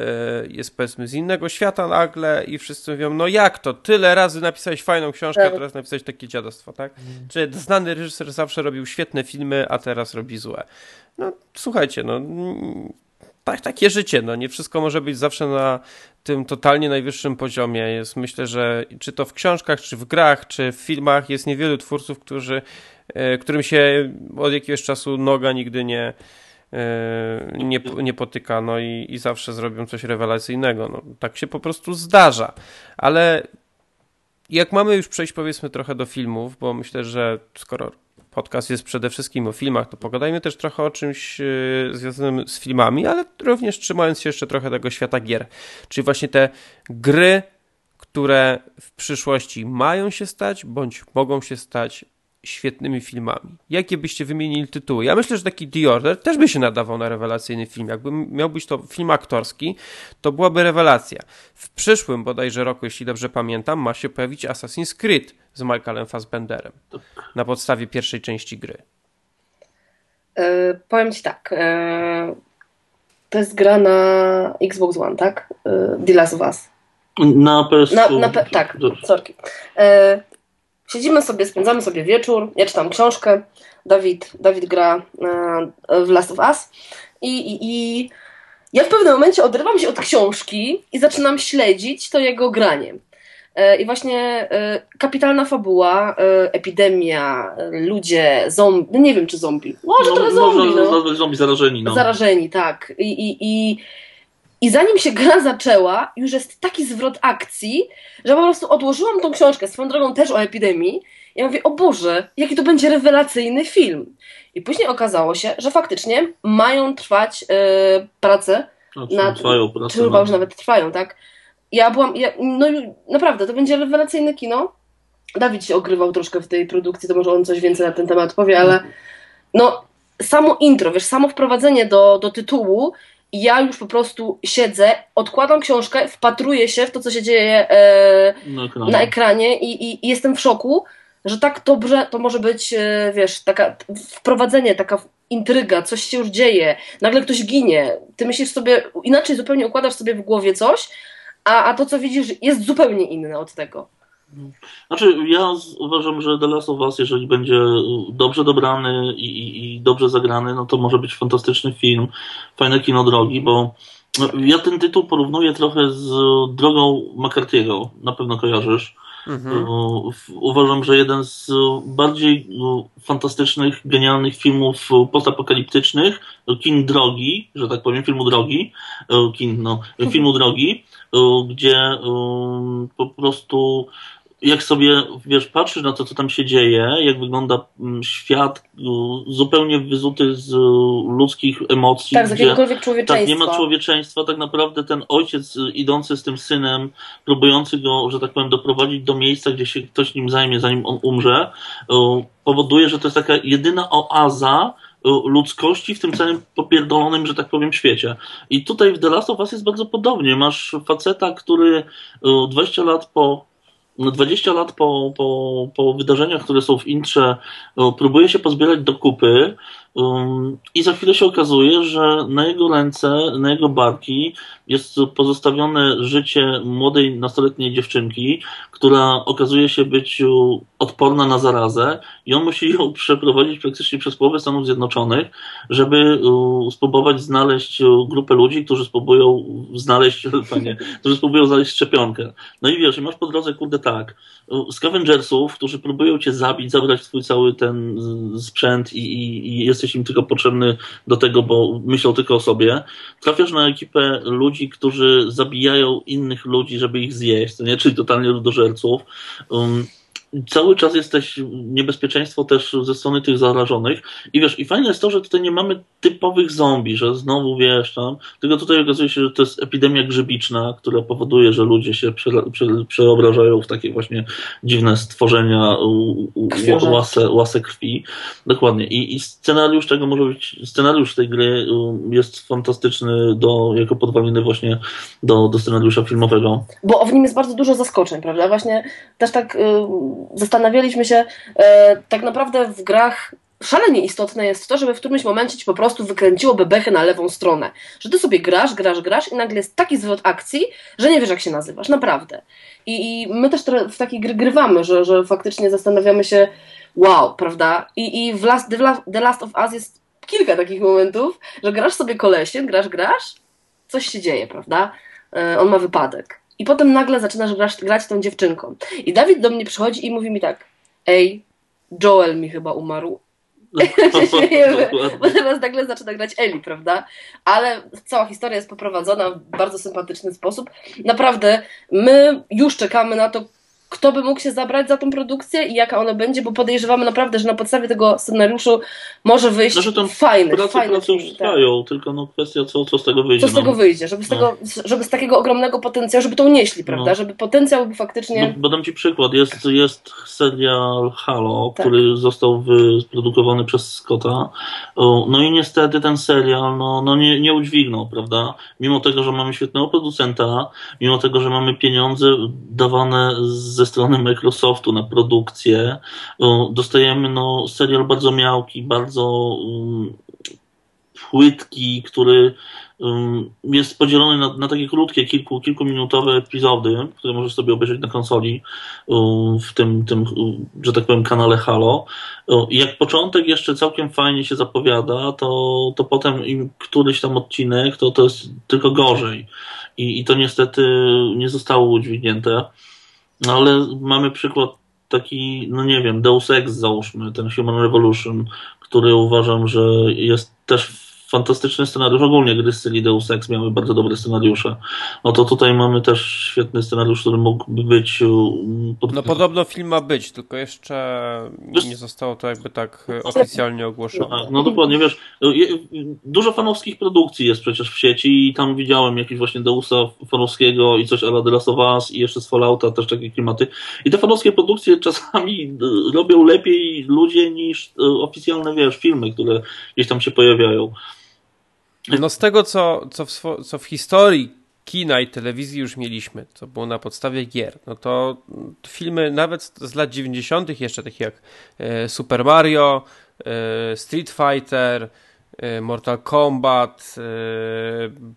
jest powiedzmy z innego świata nagle i wszyscy mówią, no jak to, tyle razy napisałeś fajną książkę, a tak. teraz napisałeś takie dziadostwo, tak? Mm. Czy znany reżyser zawsze robił świetne filmy, a teraz robi złe. No słuchajcie, no tak, takie życie, no nie wszystko może być zawsze na tym totalnie najwyższym poziomie. Jest, myślę, że czy to w książkach, czy w grach, czy w filmach jest niewielu twórców, którzy E, którym się od jakiegoś czasu noga nigdy nie, e, nie, nie potyka, no i, i zawsze zrobią coś rewelacyjnego. No, tak się po prostu zdarza. Ale jak mamy już przejść powiedzmy trochę do filmów, bo myślę, że skoro podcast jest przede wszystkim o filmach, to pogadajmy też trochę o czymś e, związanym z filmami, ale również trzymając się jeszcze trochę tego świata gier. Czyli właśnie te gry, które w przyszłości mają się stać, bądź mogą się stać świetnymi filmami. Jakie byście wymienili tytuły? Ja myślę, że taki The Order też by się nadawał na rewelacyjny film. Jakby miał być to film aktorski, to byłaby rewelacja. W przyszłym bodajże roku, jeśli dobrze pamiętam, ma się pojawić Assassin's Creed z Michaelem Fassbenderem na podstawie pierwszej części gry. E, powiem ci tak. E, to jest gra na Xbox One, tak? E, The Last of Us. Na PS. Na, na pe- tak, sorki. E, siedzimy sobie, spędzamy sobie wieczór. Ja czytam książkę. Dawid, Dawid gra e, w Last of Us. I, i, I ja w pewnym momencie odrywam się od książki i zaczynam śledzić to jego granie. E, I właśnie e, kapitalna fabuła, epidemia, ludzie, zombie, no nie wiem czy zombie, może no, trochę zombie. Może no. zombie zarażeni. No. Zarażeni, tak. I, i, i, I zanim się gra zaczęła, już jest taki zwrot akcji, że po prostu odłożyłam tą książkę, swoją drogą też o epidemii. Ja mówię, o Boże, jaki to będzie rewelacyjny film. I później okazało się, że faktycznie mają trwać e, prace. No, nad, trwają prace. czy chyba już nawet trwają, tak? Ja byłam, ja, no naprawdę, to będzie rewelacyjne kino. Dawid się ogrywał troszkę w tej produkcji, to może on coś więcej na ten temat powie, ale no samo intro, wiesz, samo wprowadzenie do, do tytułu i ja już po prostu siedzę, odkładam książkę, wpatruję się w to, co się dzieje e, na ekranie, na ekranie i, i, i, jestem w szoku, że tak dobrze to może być, e, wiesz, taka wprowadzenie, taka intryga, coś się już dzieje, nagle ktoś ginie, ty myślisz sobie, inaczej zupełnie układasz sobie w głowie coś, a, a to, co widzisz, jest zupełnie inne od tego. Znaczy, ja uważam, że The Last of Us, jeżeli będzie dobrze dobrany i, i, i dobrze zagrany, no to może być fantastyczny film, fajne kino drogi, bo ja ten tytuł porównuję trochę z drogą McCarthy'ego, na pewno kojarzysz. Mhm. Uważam, że jeden z bardziej fantastycznych, genialnych filmów postapokaliptycznych, kin drogi, że tak powiem, filmu drogi, kin, no, filmu drogi, gdzie po prostu jak sobie, wiesz, patrzysz na to, co tam się dzieje, jak wygląda mm, świat zupełnie wyzuty z ludzkich emocji. Tak, z jakiegokolwiek człowieczeństwa. Tak, nie ma człowieczeństwa. Tak naprawdę ten ojciec idący z tym synem, próbujący go, że tak powiem, doprowadzić do miejsca, gdzie się ktoś nim zajmie, zanim on umrze, powoduje, że to jest taka jedyna oaza, ludzkości w tym całym popierdolonym, że tak powiem, świecie. I tutaj w The Last of Us jest bardzo podobnie. Masz faceta, który 20 lat po 20 lat po, po, po wydarzeniach, które są w intrze, próbuje się pozbierać do kupy um, i za chwilę się okazuje, że na jego ręce, na jego barki jest pozostawione życie młodej, nastoletniej dziewczynki, która okazuje się być odporna na zarazę i on musi ją przeprowadzić praktycznie przez połowę Stanów Zjednoczonych, żeby spróbować znaleźć grupę ludzi, którzy spróbują znaleźć, panie, którzy spróbują znaleźć szczepionkę. No i wiesz, masz po drodze, kurde, tak, scavengersów, którzy próbują cię zabić, zabrać twój cały ten sprzęt i, i, i jesteś im tylko potrzebny do tego, bo myślą tylko o sobie. Trafiasz na ekipę ludzi, którzy zabijają innych ludzi, żeby ich zjeść, nie? czyli totalnie ludożerców. Um, cały czas jesteś niebezpieczeństwo też ze strony tych zarażonych. I wiesz, i fajne jest to, że tutaj nie mamy typowych zombie, że znowu wiesz tam, tylko tutaj okazuje się, że to jest epidemia grzybiczna, która powoduje, że ludzie się prze, prze, przeobrażają w takie właśnie dziwne stworzenia, łase, łase krwi. Dokładnie. I, I scenariusz tego może być, scenariusz tej gry jest fantastyczny do, jako podwaliny właśnie do, do scenariusza filmowego. Bo w nim jest bardzo dużo zaskoczeń, prawda? Właśnie też tak zastanawialiśmy się, e, tak naprawdę w grach szalenie istotne jest to, żeby w którymś momencie ci po prostu wykręciło bebechę na lewą stronę. Że ty sobie grasz, grasz, grasz i nagle jest taki zwrot akcji, że nie wiesz jak się nazywasz, naprawdę. I, i my też w takie gry grywamy, że, że faktycznie zastanawiamy się, wow, prawda? I, i w Last, The Last of Us jest kilka takich momentów, że grasz sobie kolesiem, grasz, grasz, coś się dzieje, prawda? E, on ma wypadek. I potem nagle zaczynasz grać, grać tą dziewczynką. I Dawid do mnie przychodzi i mówi mi tak: Ej, Joel mi chyba umarł. się śmiejemy, bo teraz nagle zaczyna grać Eli, prawda? Ale cała historia jest poprowadzona w bardzo sympatyczny sposób. Naprawdę, my już czekamy na to, kto by mógł się zabrać za tą produkcję i jaka ona będzie, bo podejrzewamy naprawdę, że na podstawie tego scenariuszu może wyjść Znaczy tam fajny, prace, fajny prace już tak. trwają, tylko no kwestia co, co z tego wyjdzie. Co z tego no. wyjdzie, żeby z, tego, żeby z takiego ogromnego potencjału, żeby to unieśli, prawda? No. Żeby potencjał był faktycznie. No, bo dam Ci przykład. Jest, jest serial Halo, Tak. który został wyprodukowany przez Scotta. No i niestety ten serial no, no nie, nie udźwignął, prawda? Mimo tego, że mamy świetnego producenta, mimo tego, że mamy pieniądze dawane ze strony Microsoftu na produkcję, dostajemy no, serial bardzo miałki, bardzo um, płytki, który um, jest podzielony na, na takie krótkie, kilku, kilkuminutowe epizody, które możesz sobie obejrzeć na konsoli um, w tym, tym, że tak powiem, kanale Halo. I jak początek jeszcze całkiem fajnie się zapowiada, to, to potem im któryś tam odcinek, to, to jest tylko gorzej. I, I to niestety nie zostało udźwignięte. No ale mamy przykład taki, no nie wiem, Deus Ex załóżmy, ten Human Revolution, który uważam, że jest też fantastyczny scenariusz. Ogólnie gry z serii Deus Ex miały bardzo dobre scenariusze. No to tutaj mamy też świetny scenariusz, który mógłby być um, pod... No podobno film ma być, tylko jeszcze nie zostało to jakby tak e, oficjalnie ogłoszone. Tak, no dokładnie, wiesz, je- dużo fanowskich produkcji jest przecież w sieci i tam widziałem jakiś właśnie Deusa fanowskiego i coś ala Last of Us i jeszcze z Fallouta też takie klimaty. I te fanowskie produkcje czasami e, robią lepiej ludzie niż e, oficjalne, wiesz, filmy, które gdzieś tam się pojawiają. No z tego, co, co, w, co w historii kina i telewizji już mieliśmy, co było na podstawie gier, no to filmy nawet z lat 90. jeszcze, takie jak e, Super Mario, e, Street Fighter, e, Mortal Kombat,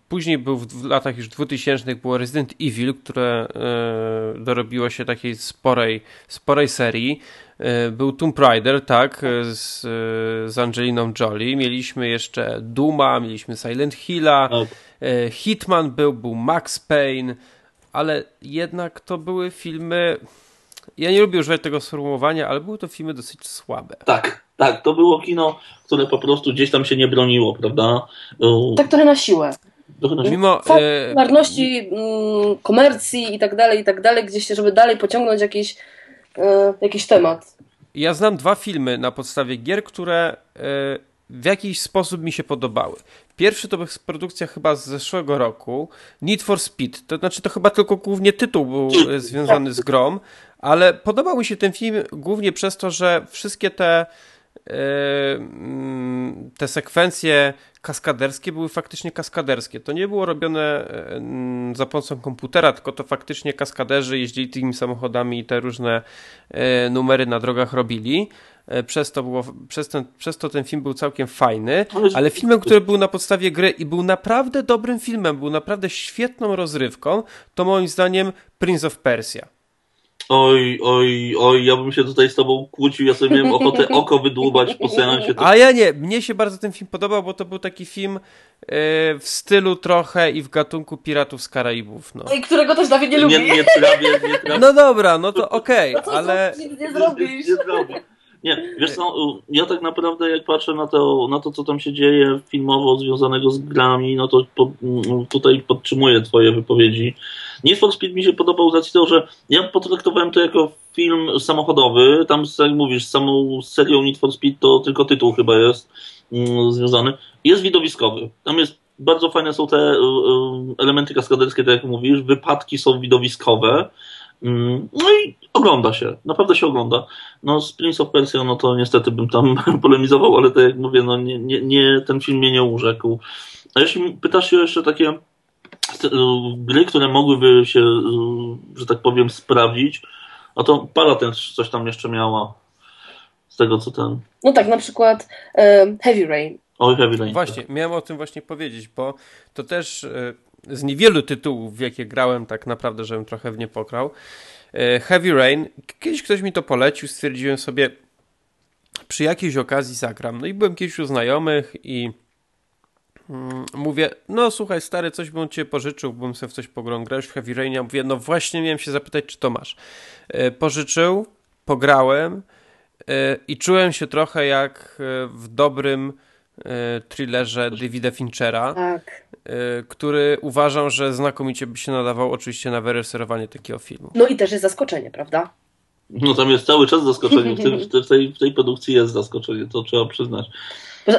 później był w, latach już 2000 było Resident Evil, które dorobiło się takiej sporej, sporej serii. E, Był Tomb Raider, tak, e, z, e, z Angeliną Jolie. Mieliśmy jeszcze Duma, mieliśmy Silent Hilla, Hitman był, był Max Payne, ale jednak to były filmy. Ja nie lubię używać tego sformułowania, ale były to filmy dosyć słabe. Tak, tak, to było kino, które po prostu gdzieś tam się nie broniło, prawda? E, Tak trochę na siłę. trochę na- Mimo. Marności, mm, komercji i tak dalej, i tak dalej, gdzieś, żeby dalej pociągnąć jakiś, e, jakiś temat. Ja znam dwa filmy na podstawie gier, które e, w jakiś sposób mi się podobały. Pierwszy to jest produkcja chyba z zeszłego roku, Need for Speed. To znaczy to chyba tylko głównie tytuł był e, związany z grą, ale podobał mi się ten film głównie przez to, że wszystkie te e, te sekwencje kaskaderskie były faktycznie kaskaderskie. To nie było robione e, mm, za pomocą komputera, tylko to faktycznie kaskaderzy jeździli tymi samochodami i te różne e, numery na drogach robili. E, Przez to, było, przez, ten, przez to ten film był całkiem fajny, ale filmem, który był na podstawie gry i był naprawdę dobrym filmem, był naprawdę świetną rozrywką, to moim zdaniem Prince of Persia. Oj, oj, oj, ja bym się tutaj z tobą kłócił, ja sobie miałem ochotę oko wydłubać po seansie. To... A ja nie, mnie się bardzo ten film podobał, bo to był taki film e, w stylu trochę i w gatunku Piratów z Karaibów. No, No i którego też Dawid nie lubi. Nie, nie trawię, nie trawię. no dobra, no to okej, No to ale co, nic nie Nie, zrobisz. nie zrobię. Nie, wiesz co, ja tak naprawdę jak patrzę na to, na to, co tam się dzieje filmowo związanego z grami, no to po, tutaj podtrzymuję twoje wypowiedzi. Need for Speed mi się podobał z racji tego, że ja potraktowałem to jako film samochodowy, tam jak mówisz, z samą serią Need for Speed to tylko tytuł chyba jest mm, związany. Jest widowiskowy. Tam jest bardzo fajne są te y, y, elementy kaskaderskie, tak jak mówisz, wypadki są widowiskowe. Mm, No i ogląda się, naprawdę się ogląda. No z Prince of Persia, no to niestety bym tam polemizował, ale tak jak mówię, no nie, nie, nie, ten film mnie nie urzekł. A jeśli pytasz się jeszcze takie gry, które mogłyby się, y, że tak powiem, sprawdzić, no to para ten coś tam jeszcze miała. Z tego co ten. No tak, na przykład e, Heavy Rain. Oj, Heavy Rain. właśnie, miałem o tym właśnie powiedzieć, bo to też e, z niewielu tytułów, w jakie grałem, tak naprawdę, żebym trochę w nie pokrał. E, Heavy Rain, kiedyś ktoś mi to polecił, stwierdziłem sobie, przy jakiejś okazji zagram. No i byłem kiedyś u znajomych i mm, mówię, no słuchaj stary, coś bym cię pożyczył, bym sobie w coś pograł, grałeś w Heavy Rainie, mówię, no właśnie miałem się zapytać, czy to masz. E, Pożyczył, pograłem e, i czułem się trochę jak e, w dobrym thrillerze Davida Finchera, Tak. który uważam, że znakomicie by się nadawał oczywiście na wyreżyserowanie takiego filmu. No i też jest zaskoczenie, prawda? No tam jest cały czas zaskoczenie, w, tym, w, tej, w tej produkcji jest zaskoczenie, to trzeba przyznać.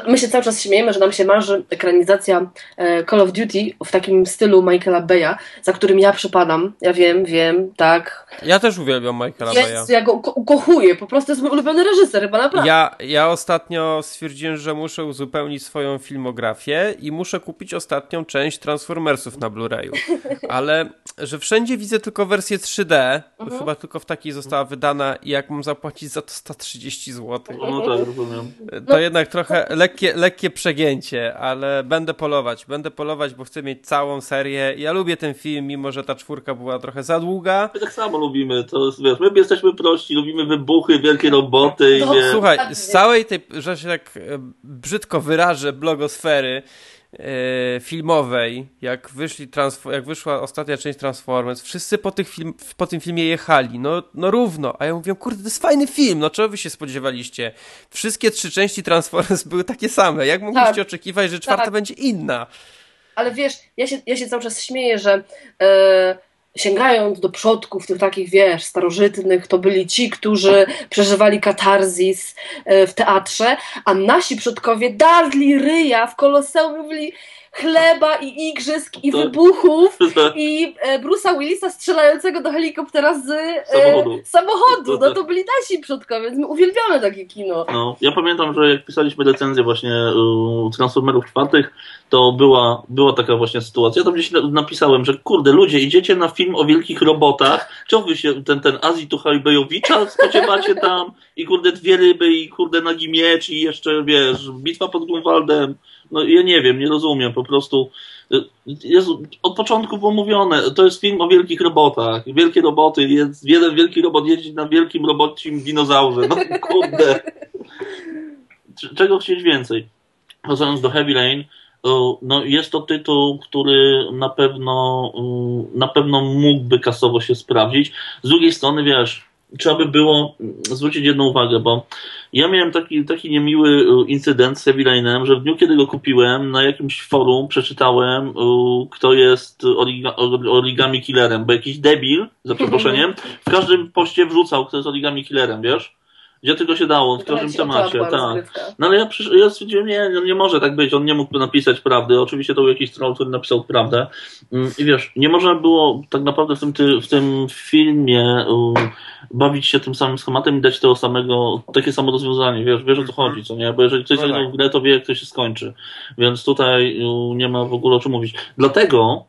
My się cały czas śmiejemy, że nam się marzy ekranizacja e, Call of Duty w takim stylu Michaela Beya, za którym ja przypadam. Ja wiem, wiem, tak. Ja też uwielbiam Michaela Beya. Jest, ja go ukochuję, po prostu jest mój ulubiony reżyser, chyba naprawdę. Ja, ja ostatnio stwierdziłem, że muszę uzupełnić swoją filmografię i muszę kupić ostatnią część Transformersów na Blu-rayu. Ale, że wszędzie widzę tylko wersję 3D, mhm. chyba tylko w takiej została wydana i jak mam zapłacić za to 130 zł. No tak, rozumiem. To no. jednak trochę lekkie, lekkie przegięcie, ale będę polować. Będę polować, bo chcę mieć całą serię. Ja lubię ten film, mimo że ta czwórka była trochę za długa. My tak samo lubimy. To wiesz, my jesteśmy prości, lubimy wybuchy, wielkie roboty. No, słuchaj, z całej tej, że się tak e, brzydko wyrażę, blogosfery, filmowej, jak, wyszli jak wyszła ostatnia część Transformers, wszyscy po, tych film, po tym filmie jechali, no, no równo, a ja mówię, kurde, to jest fajny film, no czego wy się spodziewaliście? Wszystkie trzy części Transformers były takie same, jak mogliście tak. oczekiwać, że czwarta tak. będzie inna? Ale wiesz, ja się, ja się cały czas śmieję, że yy sięgając do przodków tych takich, wiesz, starożytnych, to byli ci, którzy przeżywali katarzis e, w teatrze, a nasi przodkowie darli ryja w koloseum mówili chleba i igrzysk i wybuchów i e, Bruce'a Willisa strzelającego do helikoptera z e, samochodu. samochodu. No to byli nasi przodkowie, więc my uwielbiamy takie kino. No, ja pamiętam, że jak pisaliśmy recenzję właśnie u Transformerów czwartych, to była, była taka właśnie sytuacja. Ja tam gdzieś napisałem, że kurde, ludzie, idziecie na film o wielkich robotach, czy wy się ten, ten Azji Tuchajbejowicza spodziewacie tam i kurde dwie ryby i kurde nagi miecz i jeszcze, wiesz, bitwa pod Grunwaldem. No ja nie wiem, nie rozumiem, po prostu jest od początku było mówione, to jest film o wielkich robotach. Wielkie roboty, jest jeden wielki robot jeździ na wielkim robocim dinozaurze. No kurde. Czego chcieć więcej? Wracając do Heavy Rain, no jest to tytuł, który na pewno na pewno mógłby kasowo się sprawdzić. Z drugiej strony, wiesz, trzeba by było zwrócić jedną uwagę, bo ja miałem taki, taki niemiły y, incydent z Heavy że w dniu, kiedy go kupiłem, na jakimś forum przeczytałem, kto jest origami killerem, bo jakiś debil, za przeproszeniem, w każdym poście wrzucał, kto jest origami killerem, wiesz? Gdzie tylko się dało, w każdym temacie, tak. No ale ja, przysz- ja stwierdziłem, nie, nie może tak być, on nie mógł napisać prawdy. Oczywiście to był jakiś troll, który napisał prawdę. Mm, I wiesz, nie można było tak naprawdę w tym, ty, w tym filmie bawić się tym samym schematem i dać tego samego, takie samo rozwiązanie, wiesz, wiesz o co chodzi, co nie? Bo jeżeli ktoś no tak. w grę, to wie, jak to się skończy. Więc tutaj nie ma w ogóle o czym mówić. Dlatego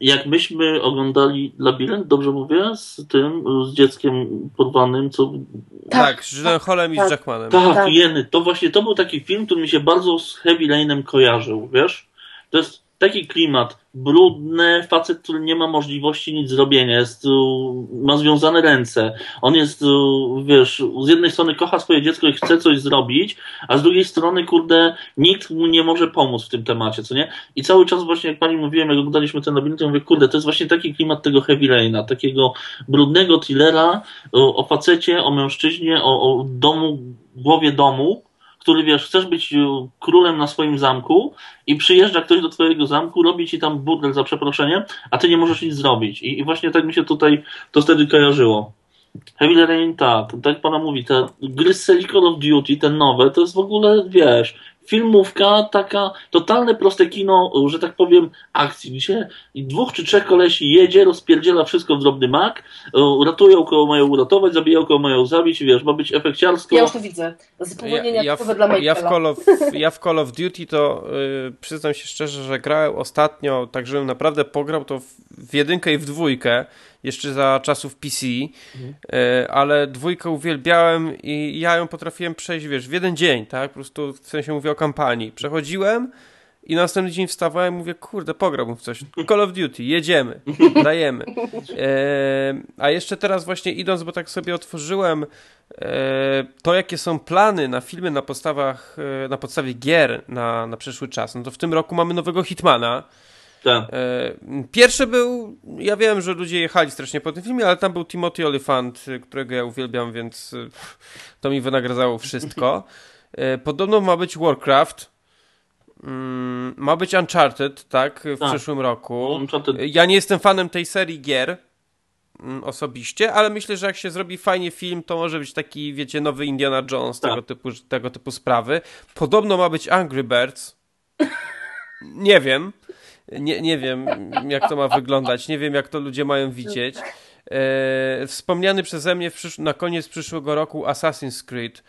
jak myśmy oglądali Labirynt, dobrze mówię, z tym, z dzieckiem porwanym, co... Tak, z Judenem Holem i z Jackmanem. Tak, tak, jeny, to właśnie, to był taki film, który mi się bardzo z Heavy Rainem kojarzył, wiesz? To jest taki klimat, brudny facet, który nie ma możliwości nic zrobienia, jest, ma związane ręce. On jest, wiesz, z jednej strony kocha swoje dziecko i chce coś zrobić, a z drugiej strony, kurde, nikt mu nie może pomóc w tym temacie, co nie? I cały czas właśnie, jak pani mówiłem, jak oglądaliśmy ten labirynt, mówię, kurde, to jest właśnie taki klimat tego Heavy Raina, takiego brudnego thrillera o, o facecie, o mężczyźnie, o, o domu, głowie domu, który wiesz, chcesz być e, królem na swoim zamku i przyjeżdża ktoś do twojego zamku, robi ci tam burdel za przeproszeniem, a ty nie możesz nic zrobić. I, i właśnie tak mi się tutaj to wtedy kojarzyło. Heavy Rain, tak, tak pana mówi, te gry z Call of Duty, te nowe, to jest w ogóle, wiesz, filmówka, taka totalne proste kino, że tak powiem, akcji, gdzie dwóch czy trzech kolesi jedzie, rozpierdziela wszystko w drobny mak, ratują koło mają uratować, zabijają koło mają zabić, wiesz, ma być efekciarstwo. Ja już to widzę. Zapomnienia ja, ja, w, dla ja w, Call of, ja w Call of Duty to yy, przyznam się szczerze, że grałem ostatnio, tak żebym naprawdę pograł to w jedynkę i w dwójkę, jeszcze za czasów PC, mhm. E, ale dwójkę uwielbiałem i ja ją potrafiłem przejść, wiesz, w jeden dzień, tak? Po prostu w sensie mówię o kampanii. Przechodziłem i następny dzień wstawałem i mówię, kurde, pograłbym w coś. Call of Duty, jedziemy, dajemy. E, a jeszcze teraz właśnie idąc, bo tak sobie otworzyłem e, to, jakie są plany na filmy na podstawach, na podstawie gier na, na przyszły czas, no to w tym roku mamy nowego Hitmana, tak. E, pierwszy był, ja wiem, że ludzie jechali strasznie po tym filmie, ale tam był Timothy Olyphant, którego ja uwielbiam, więc e, to mi wynagradzało wszystko. E, podobno ma być Warcraft. Mm, ma być Uncharted, tak, w Tak. przyszłym roku. Uncharted. Ja nie jestem fanem tej serii gier mm, osobiście, ale myślę, że jak się zrobi fajnie film, to może być taki, wiecie, nowy Indiana Jones, Tak. tego, typu, tego typu sprawy. Podobno ma być Angry Birds. Nie wiem. Nie, nie wiem, jak to ma wyglądać. Nie wiem, jak to ludzie mają widzieć. E, wspomniany przeze mnie na koniec przyszłego roku Assassin's Creed.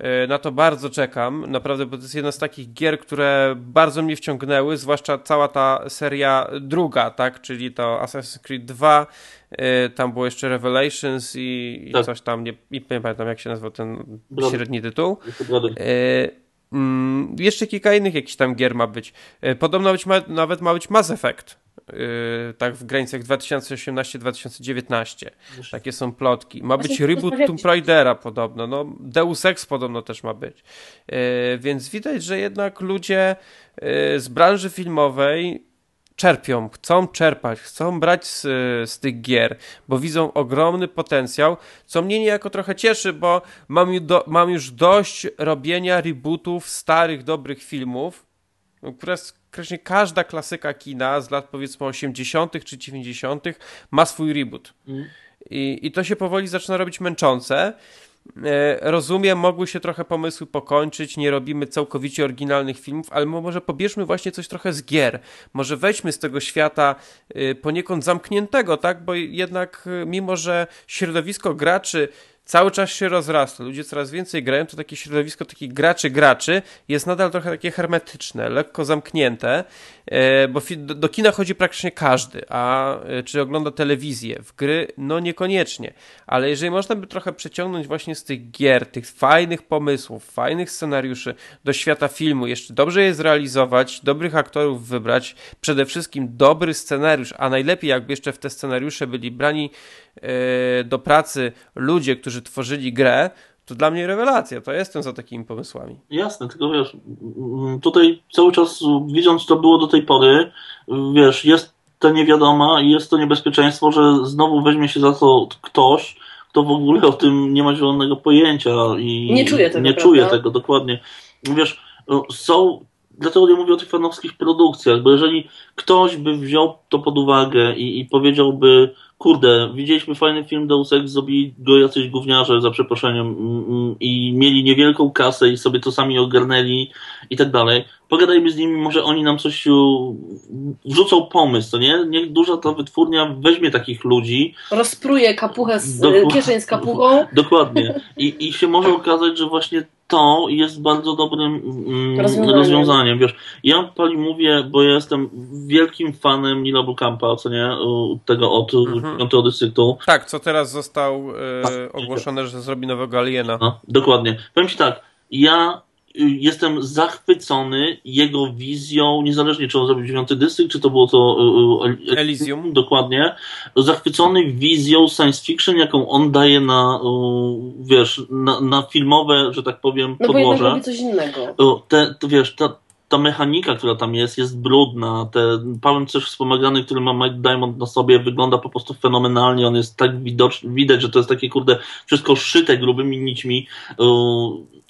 E, na to bardzo czekam, naprawdę, bo to jest jedna z takich gier, które bardzo mnie wciągnęły, zwłaszcza cała ta seria druga, tak, czyli to Assassin's Creed 2, e, tam było jeszcze Revelations i, i Tak. coś tam, nie, nie pamiętam jak się nazywał ten średni tytuł. Mm, jeszcze kilka innych jakichś tam gier ma być. E, podobno być ma, nawet ma być Mass Effect. e, tak w granicach 2018-2019. Takie są plotki. Ma być reboot. Tomb Raidera podobno. No, Deus Ex podobno też ma być. E, więc widać, że jednak ludzie e, z branży filmowej czerpią, chcą czerpać, chcą brać z, z tych gier, bo widzą ogromny potencjał, co mnie niejako trochę cieszy, bo mam, ju do, mam już dość robienia rebootów starych, dobrych filmów, no, które praktycznie każda klasyka kina z lat powiedzmy 80. czy 90. ma swój reboot. Mm. I, I to się powoli zaczyna robić męczące. E, Rozumiem, mogły się trochę pomysły pokończyć, nie robimy całkowicie oryginalnych filmów, ale mo- może pobierzmy właśnie coś trochę z gier. Może wejdźmy z tego świata y, poniekąd zamkniętego, tak? Bo jednak y, mimo, że środowisko graczy cały czas się rozrasta, ludzie coraz więcej grają, to takie środowisko takich graczy, graczy jest nadal trochę takie hermetyczne, lekko zamknięte, e, bo do, kina chodzi praktycznie każdy, a e, czy ogląda telewizję, w gry, no niekoniecznie, ale jeżeli można by trochę przeciągnąć właśnie z tych gier, tych fajnych pomysłów, fajnych scenariuszy do świata filmu, jeszcze dobrze je zrealizować, dobrych aktorów wybrać, przede wszystkim dobry scenariusz, a najlepiej jakby jeszcze w te scenariusze byli brani do pracy ludzie, którzy tworzyli grę, to dla mnie rewelacja, to jestem za takimi pomysłami. Jasne, tylko wiesz, mm, tutaj cały czas widząc co było do tej pory, wiesz, jest ta niewiadoma i jest to niebezpieczeństwo, że znowu weźmie się za to ktoś, kto w ogóle o tym nie ma zielonego pojęcia i Nie czuje tego, nie prawda? czuje tego dokładnie. Wiesz, są, dlatego nie mówię o tych fanowskich produkcjach, bo jeżeli ktoś by wziął to pod uwagę i, i powiedziałby, kurde, widzieliśmy fajny film Deus Ex, zrobili go jacyś gówniarze, za przeproszeniem, mm, mm, i mieli niewielką kasę i sobie to sami ogarnęli i tak dalej. Pogadajmy z nimi, może oni nam coś u, wrzucą pomysł, to nie? Niech duża ta wytwórnia weźmie takich ludzi, Rozpruje kapuchę z, Dokładnie. kieszeń z kapuchą. dokładnie, i, i się może okazać, że właśnie to jest bardzo dobrym mm, Rozwiązaniem. rozwiązaniem. Wiesz, ja pali mówię, bo ja jestem wielkim fanem Nila Bukampa, co nie? Tego od Mhm. piątego dystryktu. Tak, co teraz został Tak. e, ogłoszone, że zrobi nowego Aliena. No, dokładnie. Powiem Ci tak, ja jestem zachwycony jego wizją, niezależnie czy on zrobił dziewiąty dystrykt, czy to było to y, y, Elysium. Dokładnie. Zachwycony wizją science fiction, jaką on daje na, y, wiesz, na, na filmowe, że tak powiem, No bo podłoże. robi coś innego. Te, to wiesz, ta, ta mechanika, która tam jest, jest brudna. Ten też wspomagany, który ma Mike Diamond na sobie, wygląda po prostu fenomenalnie. On jest tak widoczny, widać, że to jest takie, kurde, wszystko szyte grubymi nićmi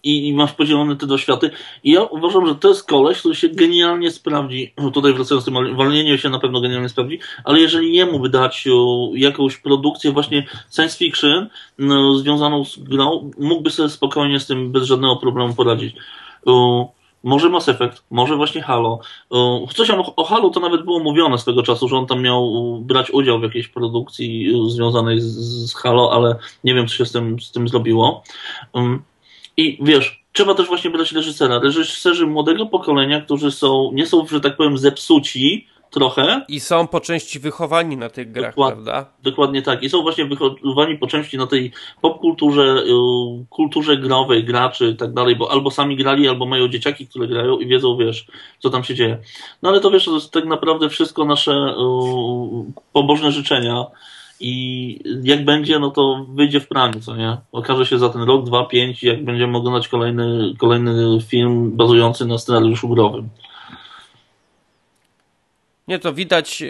i, i masz podzielone te do światy. I ja uważam, że to jest koleś, który się genialnie sprawdzi. Tutaj wracając do tym się na pewno genialnie sprawdzi, ale jeżeli jemu by dać yy, jakąś produkcję właśnie science fiction no, związaną z grą, mógłby sobie spokojnie z tym bez żadnego problemu poradzić. Yy, może Mass Effect, może właśnie Halo. Yy, Coś o, o Halo to nawet było mówione swego czasu, że on tam miał brać udział w jakiejś produkcji związanej z, z Halo, ale nie wiem, co się z tym, z tym zrobiło. I wiesz, trzeba też właśnie brać reżysera. Reżyserzy młodego pokolenia, którzy są, nie są, że tak powiem, zepsuci trochę, I są po części wychowani na tych grach, Dokładnie. prawda? Dokładnie tak. I są właśnie wychowani po części na tej popkulturze, y, kulturze growej, graczy i tak dalej, bo albo sami grali, albo mają dzieciaki, które grają i wiedzą, wiesz, co tam się dzieje. No ale to wiesz, to jest tak naprawdę wszystko nasze y, pobożne życzenia i jak będzie, no to wyjdzie w praniu, co nie? Okaże się za ten rok, dwa, pięć, jak będziemy oglądać kolejny, kolejny film bazujący na scenariuszu growym. Nie, to widać e,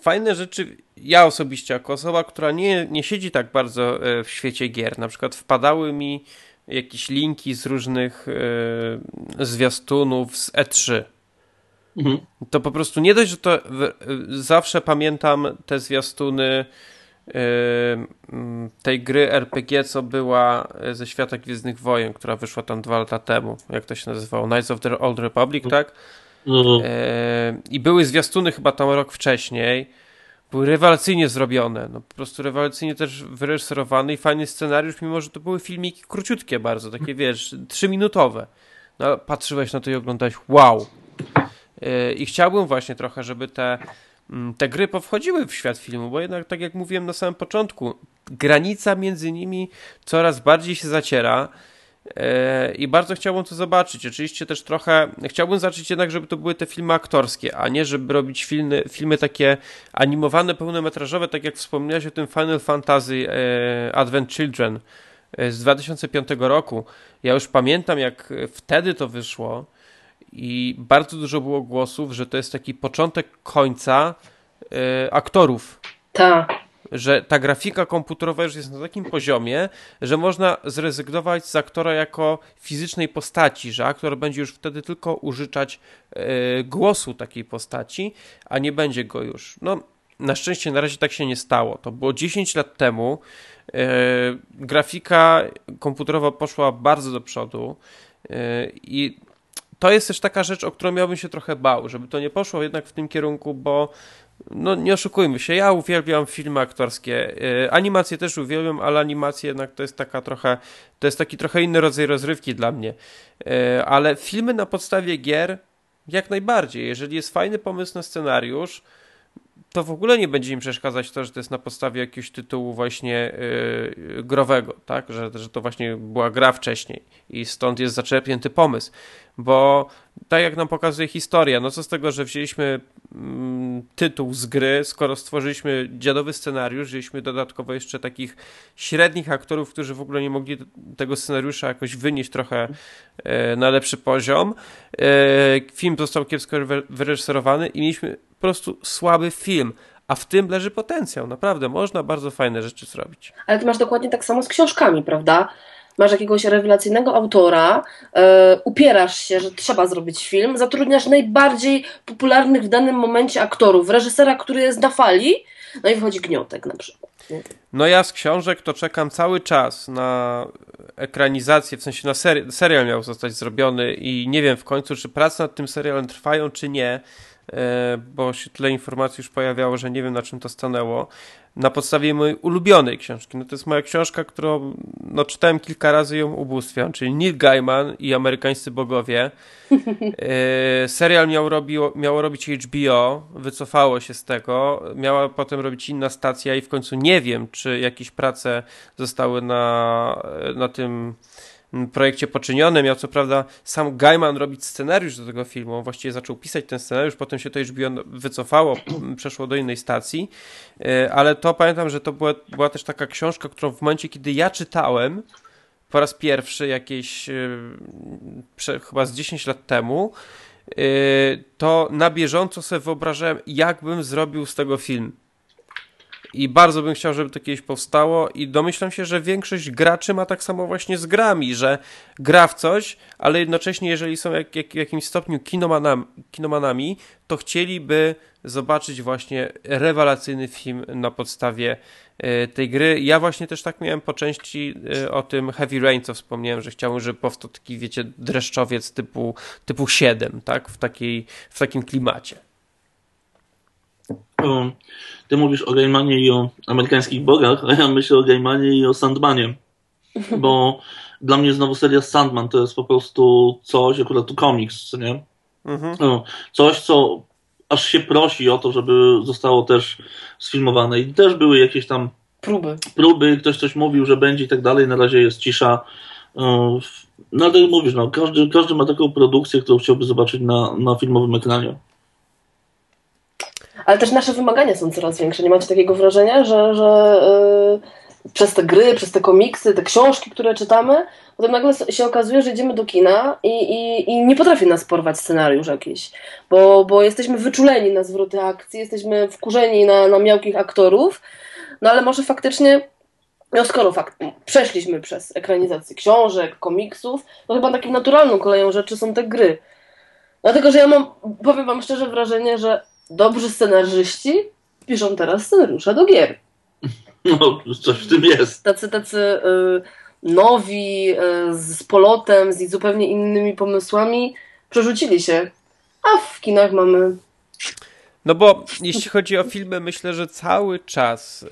fajne rzeczy. Ja osobiście, jako osoba, która nie, nie siedzi tak bardzo e, w świecie gier, na przykład wpadały mi jakieś linki z różnych e, zwiastunów z E3 mhm. to po prostu nie dość, że to zawsze pamiętam te zwiastuny tej gry RPG, co była ze świata Gwiezdnych Wojen, która wyszła tam dwa lata temu. Jak to się nazywało? Knights of the Old Republic, mhm. tak? Mhm. I były zwiastuny chyba tam rok wcześniej. Były rewelacyjnie zrobione. No, po prostu rewelacyjnie też wyreżyserowany i fajny scenariusz, mimo że to były filmiki króciutkie bardzo, takie wiesz, trzyminutowe. No, patrzyłeś na to i oglądałeś, wow. I chciałbym właśnie trochę, żeby te Mm, te gry powchodziły w świat filmu, bo jednak, tak jak mówiłem na samym początku, granica między nimi coraz bardziej się zaciera. E, I bardzo chciałbym to zobaczyć. Oczywiście też trochę chciałbym zobaczyć jednak, żeby to były te filmy aktorskie, a nie żeby robić filmy, filmy takie animowane, pełnometrażowe, tak jak wspomniałeś o tym Final Fantasy e, Advent Children e, z 2005 roku. Ja już pamiętam, jak wtedy to wyszło i bardzo dużo było głosów, że to jest taki początek końca y, aktorów. Tak. Że ta grafika komputerowa już jest na takim poziomie, że można zrezygnować z aktora jako fizycznej postaci, że aktor będzie już wtedy tylko użyczać y, głosu takiej postaci, a nie będzie go już. No, na szczęście na razie tak się nie stało. To było 10 lat temu. Y, grafika komputerowa poszła bardzo do przodu i to jest też taka rzecz, o którą miałbym się trochę bał, żeby to nie poszło jednak w tym kierunku, bo no nie oszukujmy się, ja uwielbiam filmy aktorskie. Yy, animacje też uwielbiam, ale animacje jednak to jest taka trochę, to jest taki trochę inny rodzaj rozrywki dla mnie. Yy, ale filmy na podstawie gier jak najbardziej. Jeżeli jest fajny pomysł na scenariusz, to w ogóle nie będzie im przeszkadzać to, że to jest na podstawie jakiegoś tytułu właśnie yy, growego, tak? Że, że to właśnie była gra wcześniej i stąd jest zaczerpnięty pomysł. Bo tak jak nam pokazuje historia, no co z tego, że wzięliśmy mm, tytuł z gry, skoro stworzyliśmy dziadowy scenariusz, wzięliśmy dodatkowo jeszcze takich średnich aktorów, którzy w ogóle nie mogli tego scenariusza jakoś wynieść trochę e, na lepszy poziom. E, film został kiepsko wyreżyserowany i mieliśmy prostu słaby film. A w tym leży potencjał, naprawdę. Można bardzo fajne rzeczy zrobić. Ale ty masz dokładnie tak samo z książkami, prawda? masz jakiegoś rewelacyjnego autora, e, upierasz się, że trzeba zrobić film, zatrudniasz najbardziej popularnych w danym momencie aktorów, reżysera, który jest na fali, no i wchodzi gniotek na przykład. No ja z książek to czekam cały czas na ekranizację, w sensie na seri serial miał zostać zrobiony i nie wiem w końcu, czy prace nad tym serialem trwają, czy nie. E, bo się tyle informacji już pojawiało, że nie wiem na czym to stanęło. Na podstawie mojej ulubionej książki. No to jest moja książka, którą no, czytałem kilka razy ją ubóstwiam, czyli Neil Gaiman i Amerykańscy Bogowie. E, serial miał, miało robić HBO, wycofało się z tego. Miała potem robić inna stacja i w końcu nie wiem, czy jakieś prace zostały na, na tym projekcie poczynione. Miał co prawda sam Gaiman robić scenariusz do tego filmu. On właściwie zaczął pisać ten scenariusz, potem się to już wycofało, przeszło do innej stacji. E, ale to pamiętam, że to była, była też taka książka, którą w momencie, kiedy ja czytałem po raz pierwszy jakieś e, chyba z 10 lat temu, e, to na bieżąco sobie wyobrażałem, jakbym zrobił z tego film i bardzo bym chciał, żeby to kiedyś powstało i domyślam się, że większość graczy ma tak samo właśnie z grami, że gra w coś, ale jednocześnie jeżeli są jak, jak, w jakimś stopniu kinomanami, kinomanami, to chcieliby zobaczyć właśnie rewelacyjny film na podstawie y, tej gry. Ja właśnie też tak miałem po części y, o tym Heavy Rain, co wspomniałem, że chciałbym, żeby powstał taki, wiecie, dreszczowiec typu, typu 7, tak? W, takiej, w takim klimacie. Ty mówisz o Gaimanie i o amerykańskich bogach, a ja myślę o Gaimanie i o Sandmanie. Bo dla mnie znowu seria Sandman to jest po prostu coś, akurat tu komiks, nie? Mhm. Coś, co aż się prosi o to, żeby zostało też sfilmowane. I też były jakieś tam próby. Próby, ktoś coś mówił, że będzie i tak dalej. Na razie jest cisza. No ale mówisz, no, każdy, każdy ma taką produkcję, którą chciałby zobaczyć na, na filmowym ekranie ale też nasze wymagania są coraz większe. Nie macie takiego wrażenia, że, że yy, przez te gry, przez te komiksy, te książki, które czytamy, potem nagle się okazuje, że idziemy do kina i, i, i nie potrafi nas porwać scenariusz jakiś, bo, bo jesteśmy wyczuleni na zwroty akcji, jesteśmy wkurzeni na, na miałkich aktorów, no ale może faktycznie no skoro fakt, przeszliśmy przez ekranizację książek, komiksów, to chyba takim naturalną koleją rzeczy są te gry. Dlatego, że ja mam, powiem wam szczerze, wrażenie, że dobrzy scenarzyści piszą teraz scenariusze do gier. No, coś w tym jest. Tacy, tacy y, nowi, y, z polotem, z zupełnie innymi pomysłami przerzucili się. A w kinach mamy no bo jeśli chodzi o filmy, myślę, że cały czas yy,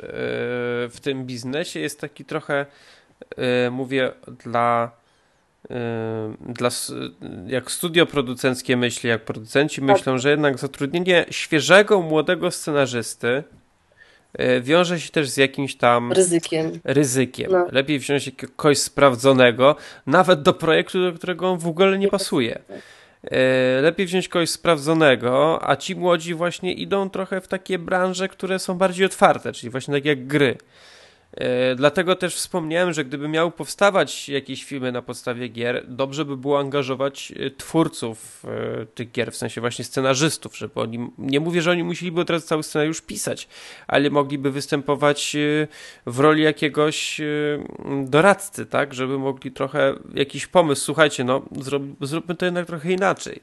w tym biznesie jest taki trochę, mówię, dla, dla jak studio producenckie myśli, jak producenci tak. myślą, że jednak zatrudnienie świeżego, młodego scenarzysty wiąże się też z jakimś tam ryzykiem. ryzykiem. No. Lepiej wziąć kogoś sprawdzonego, nawet do projektu, do którego on w ogóle nie pasuje. E, lepiej wziąć kogoś sprawdzonego, a ci młodzi właśnie idą trochę w takie branże, które są bardziej otwarte, czyli właśnie tak jak gry. E, dlatego też wspomniałem, że gdyby miały powstawać jakieś filmy na podstawie gier, dobrze by było angażować e, twórców e, tych gier, w sensie właśnie scenarzystów, żeby oni, nie mówię, że oni musieliby teraz cały scenariusz pisać, ale mogliby występować w roli jakiegoś doradcy, tak, żeby mogli trochę jakiś pomysł, słuchajcie, no zrób, zróbmy to jednak trochę inaczej.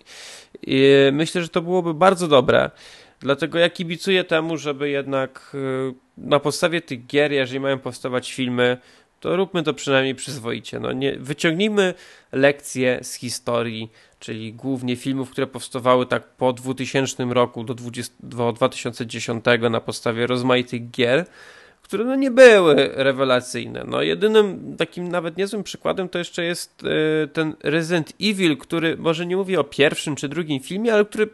I myślę, że to byłoby bardzo dobre. Dlatego ja kibicuję temu, żeby jednak y, na podstawie tych gier, jeżeli mają powstawać filmy, to róbmy to przynajmniej przyzwoicie. No nie, wyciągnijmy lekcje z historii, czyli głównie filmów, które powstawały tak po 2000 roku do, 20, do 2010 na podstawie rozmaitych gier, które no nie były rewelacyjne. No jedynym takim nawet niezłym przykładem to jeszcze jest y, ten Resident Evil, który może nie mówię o pierwszym czy drugim filmie, ale który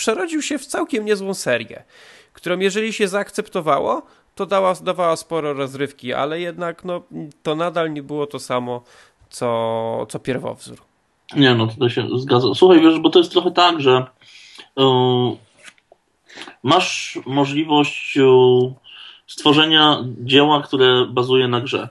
przerodził się w całkiem niezłą serię, którą jeżeli się zaakceptowało, to dała, dawała sporo rozrywki, ale jednak no, to nadal nie było to samo, co, co pierwowzór. Nie, no tutaj się zgadzam. Słuchaj, wiesz, bo to jest trochę tak, że yy, masz możliwość yy, stworzenia dzieła, które bazuje na grze.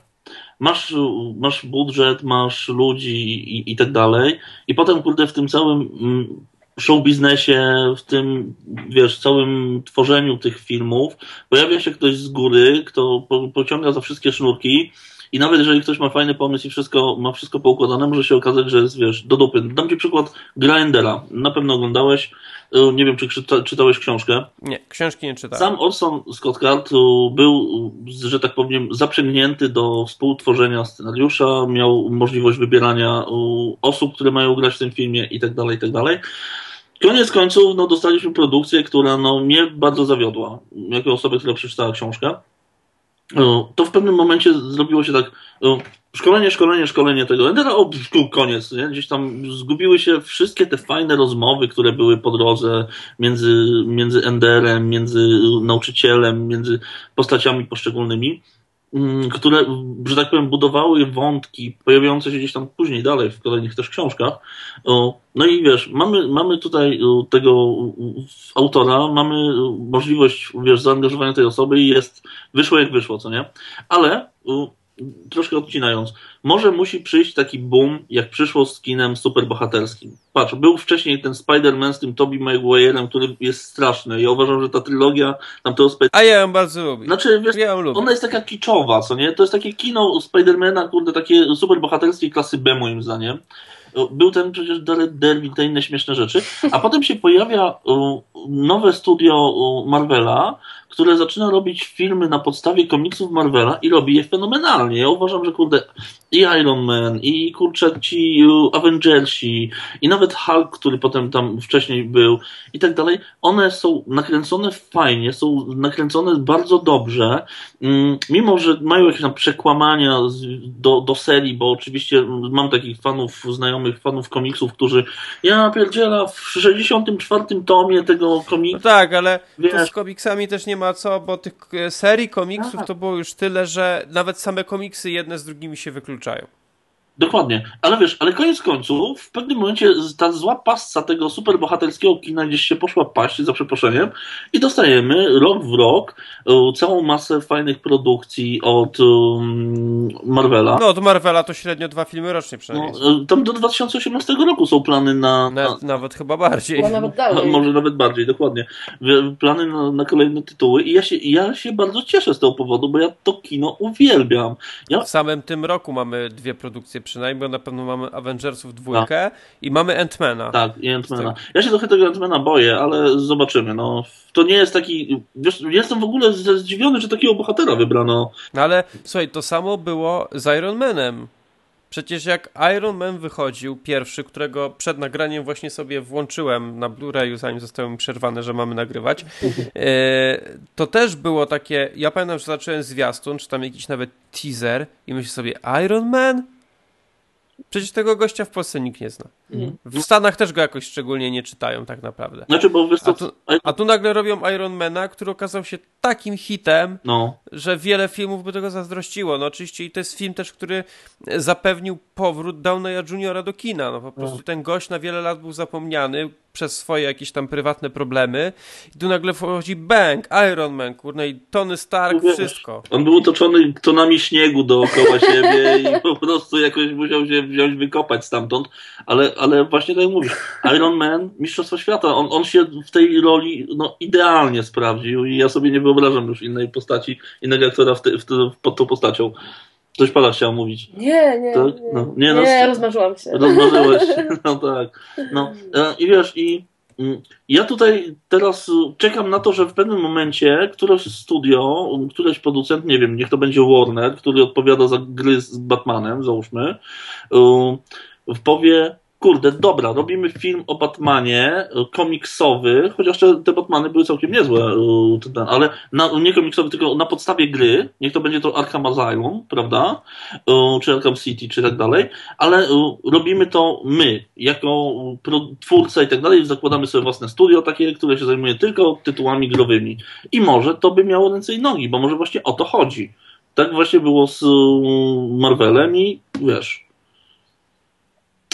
Masz, masz budżet, masz ludzi i, i tak dalej, i potem, kurde, w tym całym mm, show biznesie, w tym, wiesz, całym tworzeniu tych filmów, pojawia się ktoś z góry, kto po, pociąga za wszystkie sznurki i nawet jeżeli ktoś ma fajny pomysł i wszystko, ma wszystko poukładane, może się okazać, że jest, wiesz, do dupy. Dam ci przykład Grindera. Na pewno oglądałeś. Y, nie wiem, czy czyta, czytałeś książkę. Nie, książki nie czytałem. Sam Orson Scott Card y, był, że tak powiem, zaprzęgnięty do współtworzenia scenariusza, miał możliwość wybierania y, osób, które mają grać w tym filmie i tak dalej, i tak dalej. Koniec końców no, dostaliśmy produkcję, która no, mnie bardzo zawiodła. Jako osobę, która przeczytała książkę. To w pewnym momencie zrobiło się tak. Szkolenie, szkolenie, szkolenie tego Endera, o, koniec. Nie? Gdzieś tam zgubiły się wszystkie te fajne rozmowy, które były po drodze między, między Enderem, między nauczycielem, między postaciami poszczególnymi. Mm, które, że tak powiem, budowały wątki pojawiające się gdzieś tam później dalej w kolejnych też książkach. No i wiesz, mamy, mamy tutaj tego autora, mamy możliwość, wiesz, zaangażowania tej osoby i jest, wyszło jak wyszło, co nie? Ale troszkę odcinając, może musi przyjść taki boom, jak przyszło z kinem superbohaterskim. Patrz, był wcześniej ten Spider-Man z tym Tobey Maguire'em, który jest straszny. Ja uważam, że ta trylogia tam to Spider- A ja ją bardzo lubię. Znaczy, wiesz, ja ją lubię. ona jest taka kiczowa, co nie? To jest takie kino Spidermana, kurde, takie superbohaterskie klasy B moim zdaniem. Był ten przecież Derwin, te inne śmieszne rzeczy. A potem się pojawia nowe studio Marvela, które zaczyna robić filmy na podstawie komiksów Marvela i robi je fenomenalnie. Ja uważam, że kurde, i Iron Man, i kurczę ci Avengersi, i nawet Hulk, który potem tam wcześniej był, i tak dalej, one są nakręcone fajnie, są nakręcone bardzo dobrze, mm, mimo że mają jakieś tam przekłamania do, do serii, bo oczywiście mam takich fanów, znajomych fanów komiksów, którzy ja pierdziela w 64 tomie tego komiksu. No tak, ale wiesz, z komiksami też nie ma co, bo tych e, serii komiksów tak. to było już tyle, że nawet same komiksy jedne z drugimi się wykluczają. Dokładnie, ale wiesz, ale koniec końców, w pewnym momencie ta zła pasca tego superbohaterskiego kina gdzieś się poszła paść, za przeproszeniem, i dostajemy rok w rok uh, całą masę fajnych produkcji od um, Marvela. No, od Marvela to średnio dwa filmy rocznie przynajmniej. No, tam do 2018 roku są plany na... na... nawet chyba bardziej. nawet dalej. Może nawet bardziej, dokładnie. Plany na, na kolejne tytuły i ja się, ja się bardzo cieszę z tego powodu, bo ja to kino uwielbiam. Ja... W samym tym roku mamy dwie produkcje przynajmniej, bo na pewno mamy Avengersów dwójkę tak. i mamy Ant-Mana. Tak, i Ant-Mana. Ja się trochę tego Ant-Mana boję, ale zobaczymy. No, to nie jest taki... Wiesz, jestem w ogóle zdziwiony, że takiego bohatera wybrano. No ale słuchaj, to samo było z Iron Manem. Przecież jak Iron Man wychodził, pierwszy, którego przed nagraniem właśnie sobie włączyłem na Blu-rayu, zanim zostało mi przerwane, że mamy nagrywać, e, to też było takie, ja pamiętam, że zacząłem zwiastun, czy tam jakiś nawet teaser i myślę sobie, Iron Man? Przecież tego gościa w Polsce nikt nie zna. Mhm. W Stanach też go jakoś szczególnie nie czytają tak naprawdę. Znaczy, bo a, tu, a tu nagle robią Ironmana, który okazał się takim hitem, no. że wiele filmów by tego zazdrościło. No oczywiście i to jest film też, który zapewnił powrót Downeya Juniora do kina. No po prostu no. ten gość na wiele lat był zapomniany przez swoje jakieś tam prywatne problemy i tu nagle wchodzi bang, Iron Man, kurna i Tony Stark, no wszystko. On był otoczony tonami śniegu dookoła siebie i po prostu jakoś musiał się wziąć, wykopać stamtąd, ale, ale właśnie tak mówisz, Iron Man, Mistrzostwo Świata, on, on się w tej roli no, idealnie sprawdził i ja sobie nie wyobrażam już innej postaci, innego aktora w te, w te, pod tą postacią. Coś Pala chciał mówić. Nie, nie, tak? no, nie, no, nie rozmarzyłam się. Rozmarzyłeś się, no tak. No, e, i wiesz, i mm, ja tutaj teraz czekam na to, że w pewnym momencie któreś studio, któreś producent, nie wiem, niech to będzie Warner, który odpowiada za gry z Batmanem, załóżmy, powie, kurde, dobra, robimy film o Batmanie e, komiksowy, chociaż te Batmany były całkiem niezłe, e, ale na, nie komiksowy, tylko na podstawie gry, niech to będzie to Arkham Asylum, prawda, e, czy Arkham City, czy tak dalej, ale robimy to my, jako twórca i tak dalej, zakładamy sobie własne studio takie, które się zajmuje tylko tytułami growymi i może to by miało ręce i nogi, bo może właśnie o to chodzi. Tak właśnie było z Marvelem i wiesz,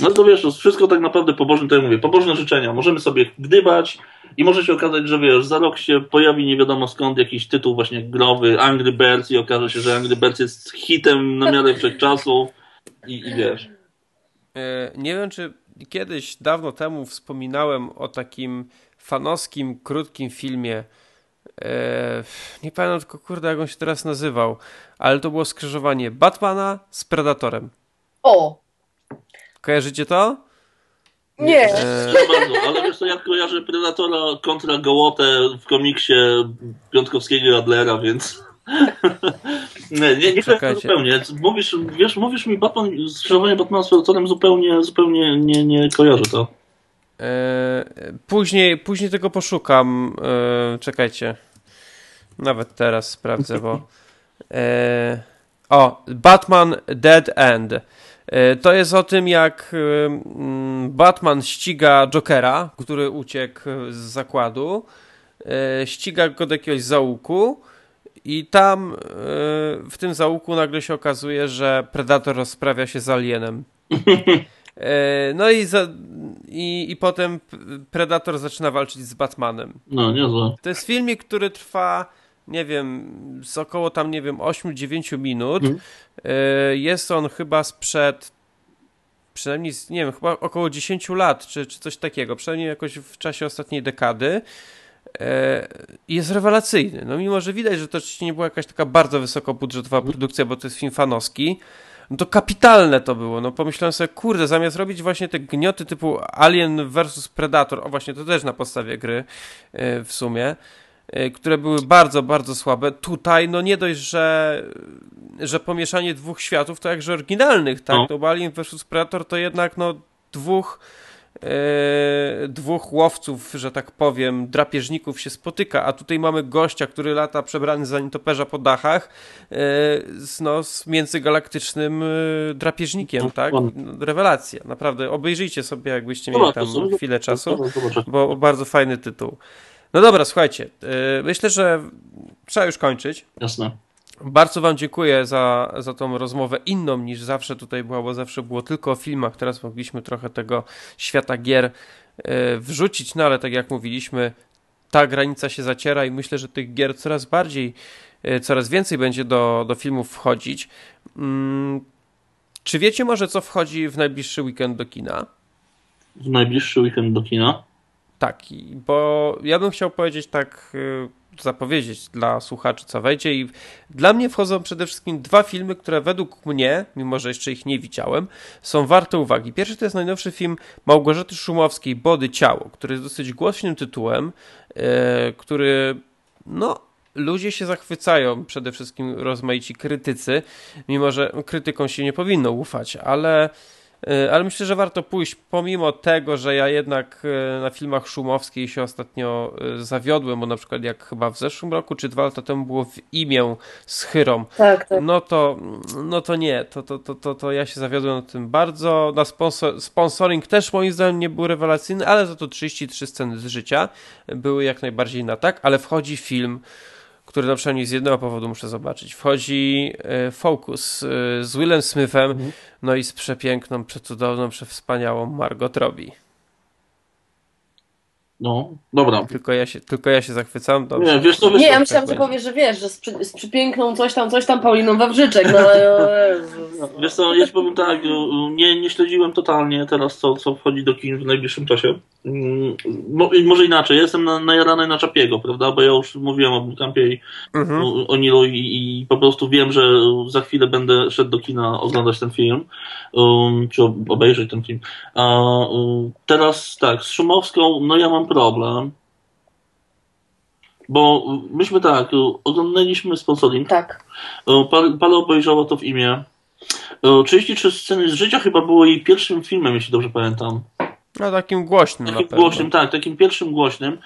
no to wiesz, to wszystko tak naprawdę pobożne, tak jak mówię, pobożne życzenia. Możemy sobie gdybać i może się okazać, że wiesz, za rok się pojawi nie wiadomo skąd jakiś tytuł właśnie growy, Angry Birds i okaże się, że Angry Birds jest hitem na miarę wszechczasów i, i wiesz. E, nie wiem, czy kiedyś, dawno temu wspominałem o takim fanowskim, krótkim filmie, e, nie pamiętam tylko, kurde, jak on się teraz nazywał, ale to było skrzyżowanie Batmana z Predatorem. O! Kojarzycie to? Nie. E... bardzo, ale wiesz co, ja kojarzę Predatora kontra Gołotę w komiksie Piątkowskiego Adlera, więc... nie, nie, nie zupełnie. Mówisz, wiesz, mówisz mi Batman, skrzyżowanie Batmana z Predatorem zupełnie, zupełnie nie, nie kojarzę to. E, później, później tego poszukam. E, czekajcie. Nawet teraz sprawdzę, bo... E, o, Batman Dead End. E, to jest o tym, jak e, mm, Batman ściga Jokera, który uciekł z zakładu. E, ściga go do jakiegoś załuku. I tam w tym załuku nagle się okazuje, że Predator rozprawia się z alienem. No i, za, i, i potem Predator zaczyna walczyć z Batmanem. No, niezłe. To jest filmik, który trwa nie wiem, z około tam, nie wiem, 8-9 minut. Mm. Jest on chyba sprzed przynajmniej, nie wiem, chyba około 10 lat, czy, czy coś takiego, przynajmniej jakoś w czasie ostatniej dekady. E, jest rewelacyjny. No mimo, że widać, że to oczywiście nie była jakaś taka bardzo wysokobudżetowa mhm. produkcja, bo to jest film fanowski, no to kapitalne to było. No pomyślałem sobie, kurde, zamiast robić właśnie te gnioty typu Alien vs Predator, o właśnie to też na podstawie gry w sumie, które były bardzo, bardzo słabe. Tutaj, no nie dość, że, że pomieszanie dwóch światów, to jakże oryginalnych, tak? No. To Alien vs Predator to jednak, no, dwóch Yy, dwóch łowców, że tak powiem, drapieżników się spotyka, a tutaj mamy gościa, który lata przebrany za nietoperza po dachach yy, z, no, z międzygalaktycznym yy, drapieżnikiem, no, tak? No, rewelacja, naprawdę. Obejrzyjcie sobie, jakbyście mieli tam chwilę czasu, bo bardzo fajny tytuł. No dobra, słuchajcie. Yy, myślę, że trzeba już kończyć. Jasne. Bardzo Wam dziękuję za, za tą rozmowę inną niż zawsze tutaj była, bo zawsze było tylko o filmach. Teraz mogliśmy trochę tego świata gier yy, wrzucić, no ale tak jak mówiliśmy, ta granica się zaciera i myślę, że tych gier coraz bardziej, yy, coraz więcej będzie do, do filmów wchodzić. Mm, czy wiecie może, co wchodzi w najbliższy weekend do kina? W najbliższy weekend do kina? Tak, bo ja bym chciał powiedzieć tak, y, zapowiedzieć dla słuchaczy, co wejdzie. I dla mnie wchodzą przede wszystkim dwa filmy, które według mnie, mimo że jeszcze ich nie widziałem, są warte uwagi. Pierwszy to jest najnowszy film Małgorzaty Szumowskiej, Body Ciało, który jest dosyć głośnym tytułem, yy, który no, ludzie się zachwycają, przede wszystkim rozmaici krytycy, mimo że krytykom się nie powinno ufać, ale ale myślę, że warto pójść, pomimo tego, że ja jednak e, na filmach Szumowskiej się ostatnio e, zawiodłem, bo na przykład jak chyba w zeszłym roku czy dwa lata temu było w imię z Chyrą, tak, tak. no to no to nie, to, to, to, to, to ja się zawiodłem na tym bardzo. Na sponsor, sponsoring też moim zdaniem nie był rewelacyjny, ale za to 33 sceny z życia były jak najbardziej na tak, ale wchodzi film który na przynajmniej z jednego powodu muszę zobaczyć. Wchodzi e, Focus e, z Willem Smithem, mhm. no i z przepiękną, przecudowną, przewspaniałą Margot Robbie. No, dobra. Tylko ja się, tylko ja się zachwycam. Dobrze. Nie, wiesz wiesz nie ja myślałam, że powiesz, że wiesz, że z, przy, z przypiękną coś tam, coś tam Pauliną Wawrzyczek. No, no, wiesz co, ja ci powiem tak, nie, nie śledziłem totalnie teraz, co, co wchodzi do kin w najbliższym czasie. Mm, może inaczej, jestem na, najarany na Czapiego, prawda, bo ja już mówiłem o Kampie i mhm. o Nilu i, i, po prostu wiem, że za chwilę będę szedł do kina oglądać ten film, um, czy obejrzeć ten film. A, um, teraz tak, z Szumowską, no ja mam problem, bo myśmy tak, oglądaliśmy sponsoring. Tak. Parę obejrzało to w imię. 33 sceny z życia chyba było jej pierwszym filmem, jeśli dobrze pamiętam. No takim głośnym takim głośnym, tak, takim pierwszym głośnym.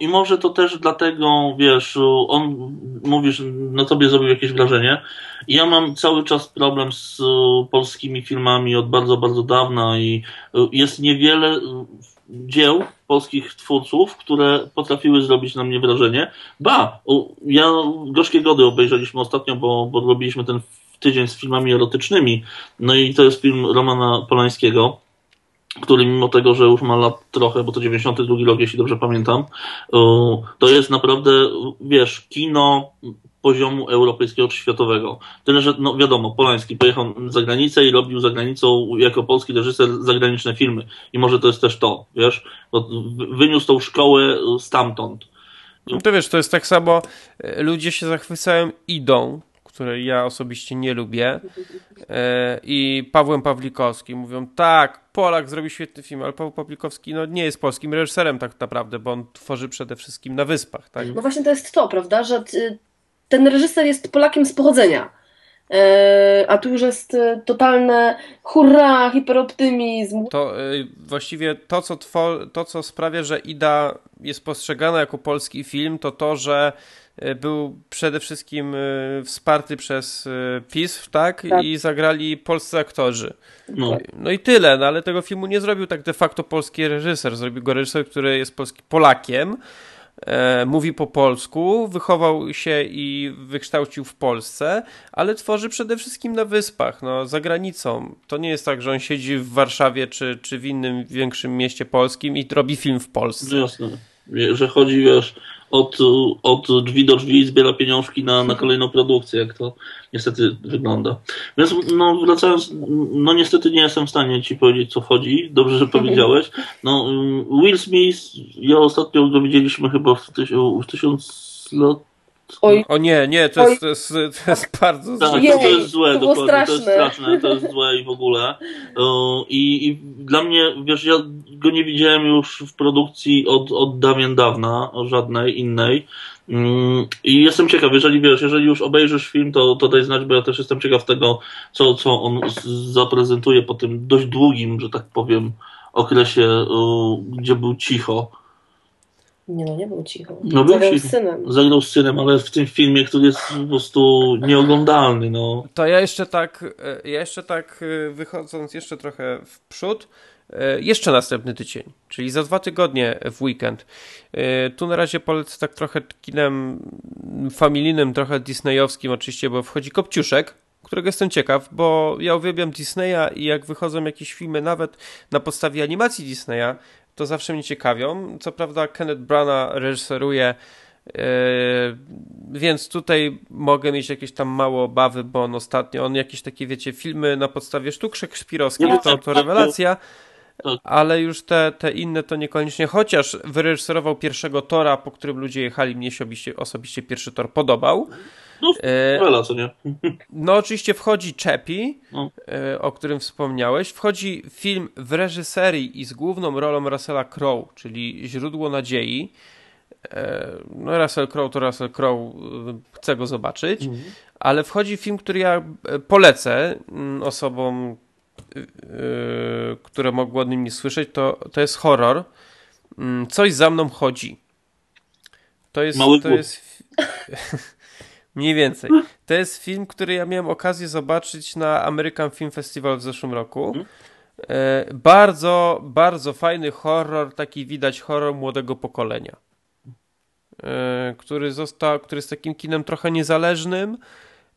I może to też dlatego, wiesz, on mówisz, na tobie zrobił jakieś wrażenie. Ja mam cały czas problem z polskimi filmami od bardzo, bardzo dawna i jest niewiele dzieł polskich twórców, które potrafiły zrobić na mnie wrażenie. Ba, ja Gorzkie Gody obejrzeliśmy ostatnio, bo, bo robiliśmy ten tydzień z filmami erotycznymi. No i to jest film Romana Polańskiego, który mimo tego, że już ma lat trochę, bo to 92 rok, jeśli dobrze pamiętam, to jest naprawdę, wiesz, kino poziomu europejskiego czy światowego. Tyle, że no wiadomo, Polański pojechał za granicę i robił za granicą jako polski reżyser zagraniczne filmy. I może to jest też to, wiesz? Wyniósł tą szkołę stamtąd. No to wiesz, to jest tak samo, e, ludzie się zachwycają idą, której ja osobiście nie lubię, e, i Pawłem Pawlikowskim. Mówią, tak, Polak zrobi świetny film, ale Paweł Pawlikowski no, nie jest polskim reżyserem tak naprawdę, bo on tworzy przede wszystkim na wyspach. Tak? No właśnie to jest to, prawda, że ten reżyser jest Polakiem z pochodzenia. E, a tu już jest e, totalne hurra, hiperoptymizm. To właściwie to co, to, co sprawia, że Ida jest postrzegana jako polski film, to to, że był przede wszystkim e, wsparty przez e, PiS, tak? tak? I zagrali polscy aktorzy. No. no i tyle, no ale tego filmu nie zrobił tak de facto polski reżyser. Zrobił go reżyser, który jest polski Polakiem, e, mówi po polsku, wychował się i wykształcił w Polsce, ale tworzy przede wszystkim na wyspach, no, za granicą. To nie jest tak, że on siedzi w Warszawie czy, czy w innym większym mieście polskim i robi film w Polsce. Jasne. Że chodzi, wiesz, od, od drzwi do drzwi zbiera pieniążki na, na kolejną produkcję, jak to niestety wygląda. Więc no, wracając, no niestety nie jestem w stanie ci powiedzieć, co chodzi. Dobrze, że powiedziałeś. No, Will Smith, ja ostatnio go widzieliśmy chyba w, tyś, w tysiąc lat Oj. O nie, nie, to jest, to jest, to jest bardzo tak, złe. to jest złe, to dokładnie, straszne. to jest straszne, to jest złe i w ogóle. I, I dla mnie, wiesz, ja go nie widziałem już w produkcji od, od dawien dawna, żadnej innej. Mm, I jestem ciekaw, jeżeli wiesz, jeżeli już obejrzysz film, to, to daj znać, bo ja też jestem ciekaw tego, co, co on zaprezentuje po tym dość długim, że tak powiem, okresie, gdzie był cicho nie no, nie był cicho. No, Zagrał był z synem. Zagrał z synem, ale w tym filmie, który jest po prostu nieoglądalny. No. To ja jeszcze tak, e, ja jeszcze tak e, wychodząc jeszcze trochę w przód, e, jeszcze następny tydzień, czyli za dwa tygodnie w weekend. Tu na razie polecę tak trochę kinem familijnym, trochę disneyowskim oczywiście, bo wchodzi Kopciuszek, którego jestem ciekaw, bo ja uwielbiam Disneya i jak wychodzą jakieś filmy nawet na podstawie animacji Disneya, to zawsze mnie ciekawią. Co prawda Kenneth Brana reżyseruje, yy, więc tutaj mogę mieć jakieś tam małe obawy, bo on ostatnio, on jakieś takie, wiecie, filmy na podstawie sztuk szekspirowskich, to, to rewelacja, Tak. ale już te, te inne to niekoniecznie, chociaż wyreżyserował pierwszego Tora, po którym ludzie jechali, mnie się osobiście, osobiście pierwszy Tor podobał. No, E, Wela, co nie? no oczywiście wchodzi Czepi, No. e, o którym wspomniałeś. Wchodzi film w reżyserii i z główną rolą Russella Crowe, czyli Źródło Nadziei. E, No Russell Crowe to Russell Crowe, e, chcę go zobaczyć. Ale wchodzi film, który ja e, polecę mm, osobom, e, e, które mogły o nim nie słyszeć. To, to jest horror. Mm, Coś za mną chodzi. To jest... Mały to głód. jest Mniej więcej. To jest film, który ja miałem okazję zobaczyć na American Film Festival w zeszłym roku. E, bardzo, bardzo fajny horror, taki widać horror młodego pokolenia. E, który został, który jest takim kinem trochę niezależnym.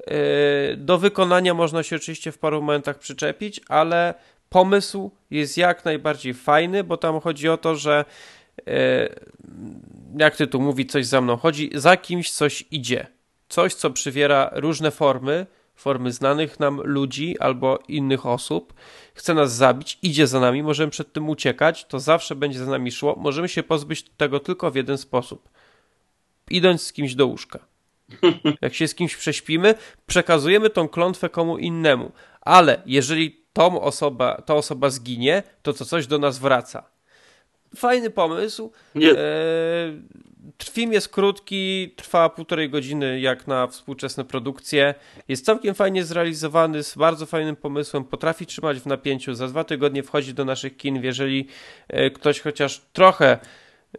E, do wykonania można się oczywiście w paru momentach przyczepić, ale pomysł jest jak najbardziej fajny, bo tam chodzi o to, że jak tytuł mówi, coś za mną chodzi, za kimś coś idzie. Coś, co przywiera różne formy, formy znanych nam ludzi albo innych osób, chce nas zabić, idzie za nami, możemy przed tym uciekać, to zawsze będzie za nami szło. Możemy się pozbyć tego tylko w jeden sposób. Idąc z kimś do łóżka. Jak się z kimś prześpimy, przekazujemy tą klątwę komu innemu. Ale jeżeli tą osoba, ta osoba zginie, to to coś do nas wraca. Fajny pomysł. Nie, E, film jest krótki, trwa półtorej godziny jak na współczesne produkcje. Jest całkiem fajnie zrealizowany, z bardzo fajnym pomysłem, potrafi trzymać w napięciu. Za dwa tygodnie wchodzi do naszych kin. Jeżeli e, ktoś chociaż trochę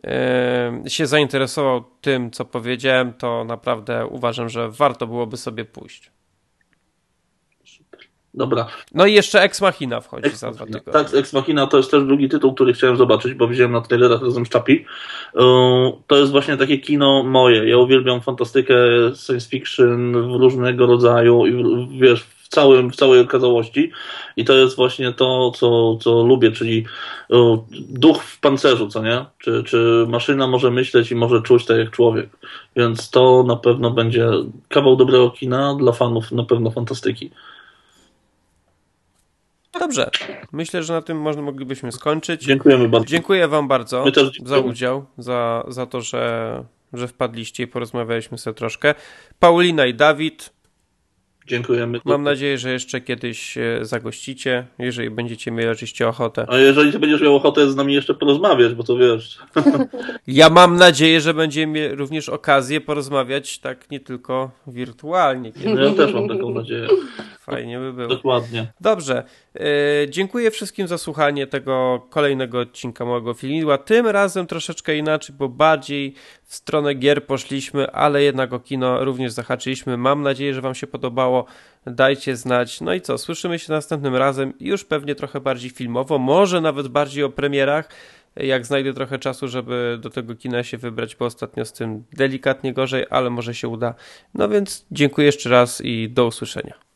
e, się zainteresował tym, co powiedziałem, to naprawdę uważam, że warto byłoby sobie pójść. Dobra. No i jeszcze Ex Machina wchodzi za dwa tygodnie. Tak, Ex Machina to jest też drugi tytuł, który chciałem zobaczyć, bo widziałem na trailerach razem z Chapi. Yy, To jest właśnie takie kino moje. Ja uwielbiam fantastykę, science fiction w różnego rodzaju i wiesz, w, całym, w całej okazałości. I to jest właśnie to, co, co lubię, czyli yy, duch w pancerzu, co nie? Czy, czy maszyna może myśleć i może czuć tak jak człowiek. Więc to na pewno będzie kawał dobrego kina dla fanów na pewno fantastyki. Dobrze. Myślę, że na tym można moglibyśmy skończyć. Dziękujemy bardzo. Dziękuję Wam bardzo za udział, za, za to, że, że wpadliście i porozmawialiśmy sobie troszkę. Paulina i Dawid, Dziękujemy. mam nadzieję, że jeszcze kiedyś e, zagościcie, jeżeli będziecie mieli oczywiście ochotę. A jeżeli będziesz miał ochotę z nami jeszcze porozmawiać, bo to wiesz, Ja mam nadzieję, że będziemy mieli również okazję porozmawiać tak nie tylko wirtualnie. no ja też mam taką nadzieję. Fajnie by było. Dokładnie. Dobrze. E, dziękuję wszystkim za słuchanie tego kolejnego odcinka mojego filmidła. Tym razem troszeczkę inaczej, bo bardziej w stronę gier poszliśmy, ale jednak o kino również zahaczyliśmy. Mam nadzieję, że Wam się podobało. Dajcie znać. No i co? Słyszymy się następnym razem. Już pewnie trochę bardziej filmowo, może nawet bardziej o premierach. Jak znajdę trochę czasu, żeby do tego kina się wybrać, bo ostatnio z tym delikatnie gorzej, ale może się uda. No więc dziękuję jeszcze raz i do usłyszenia.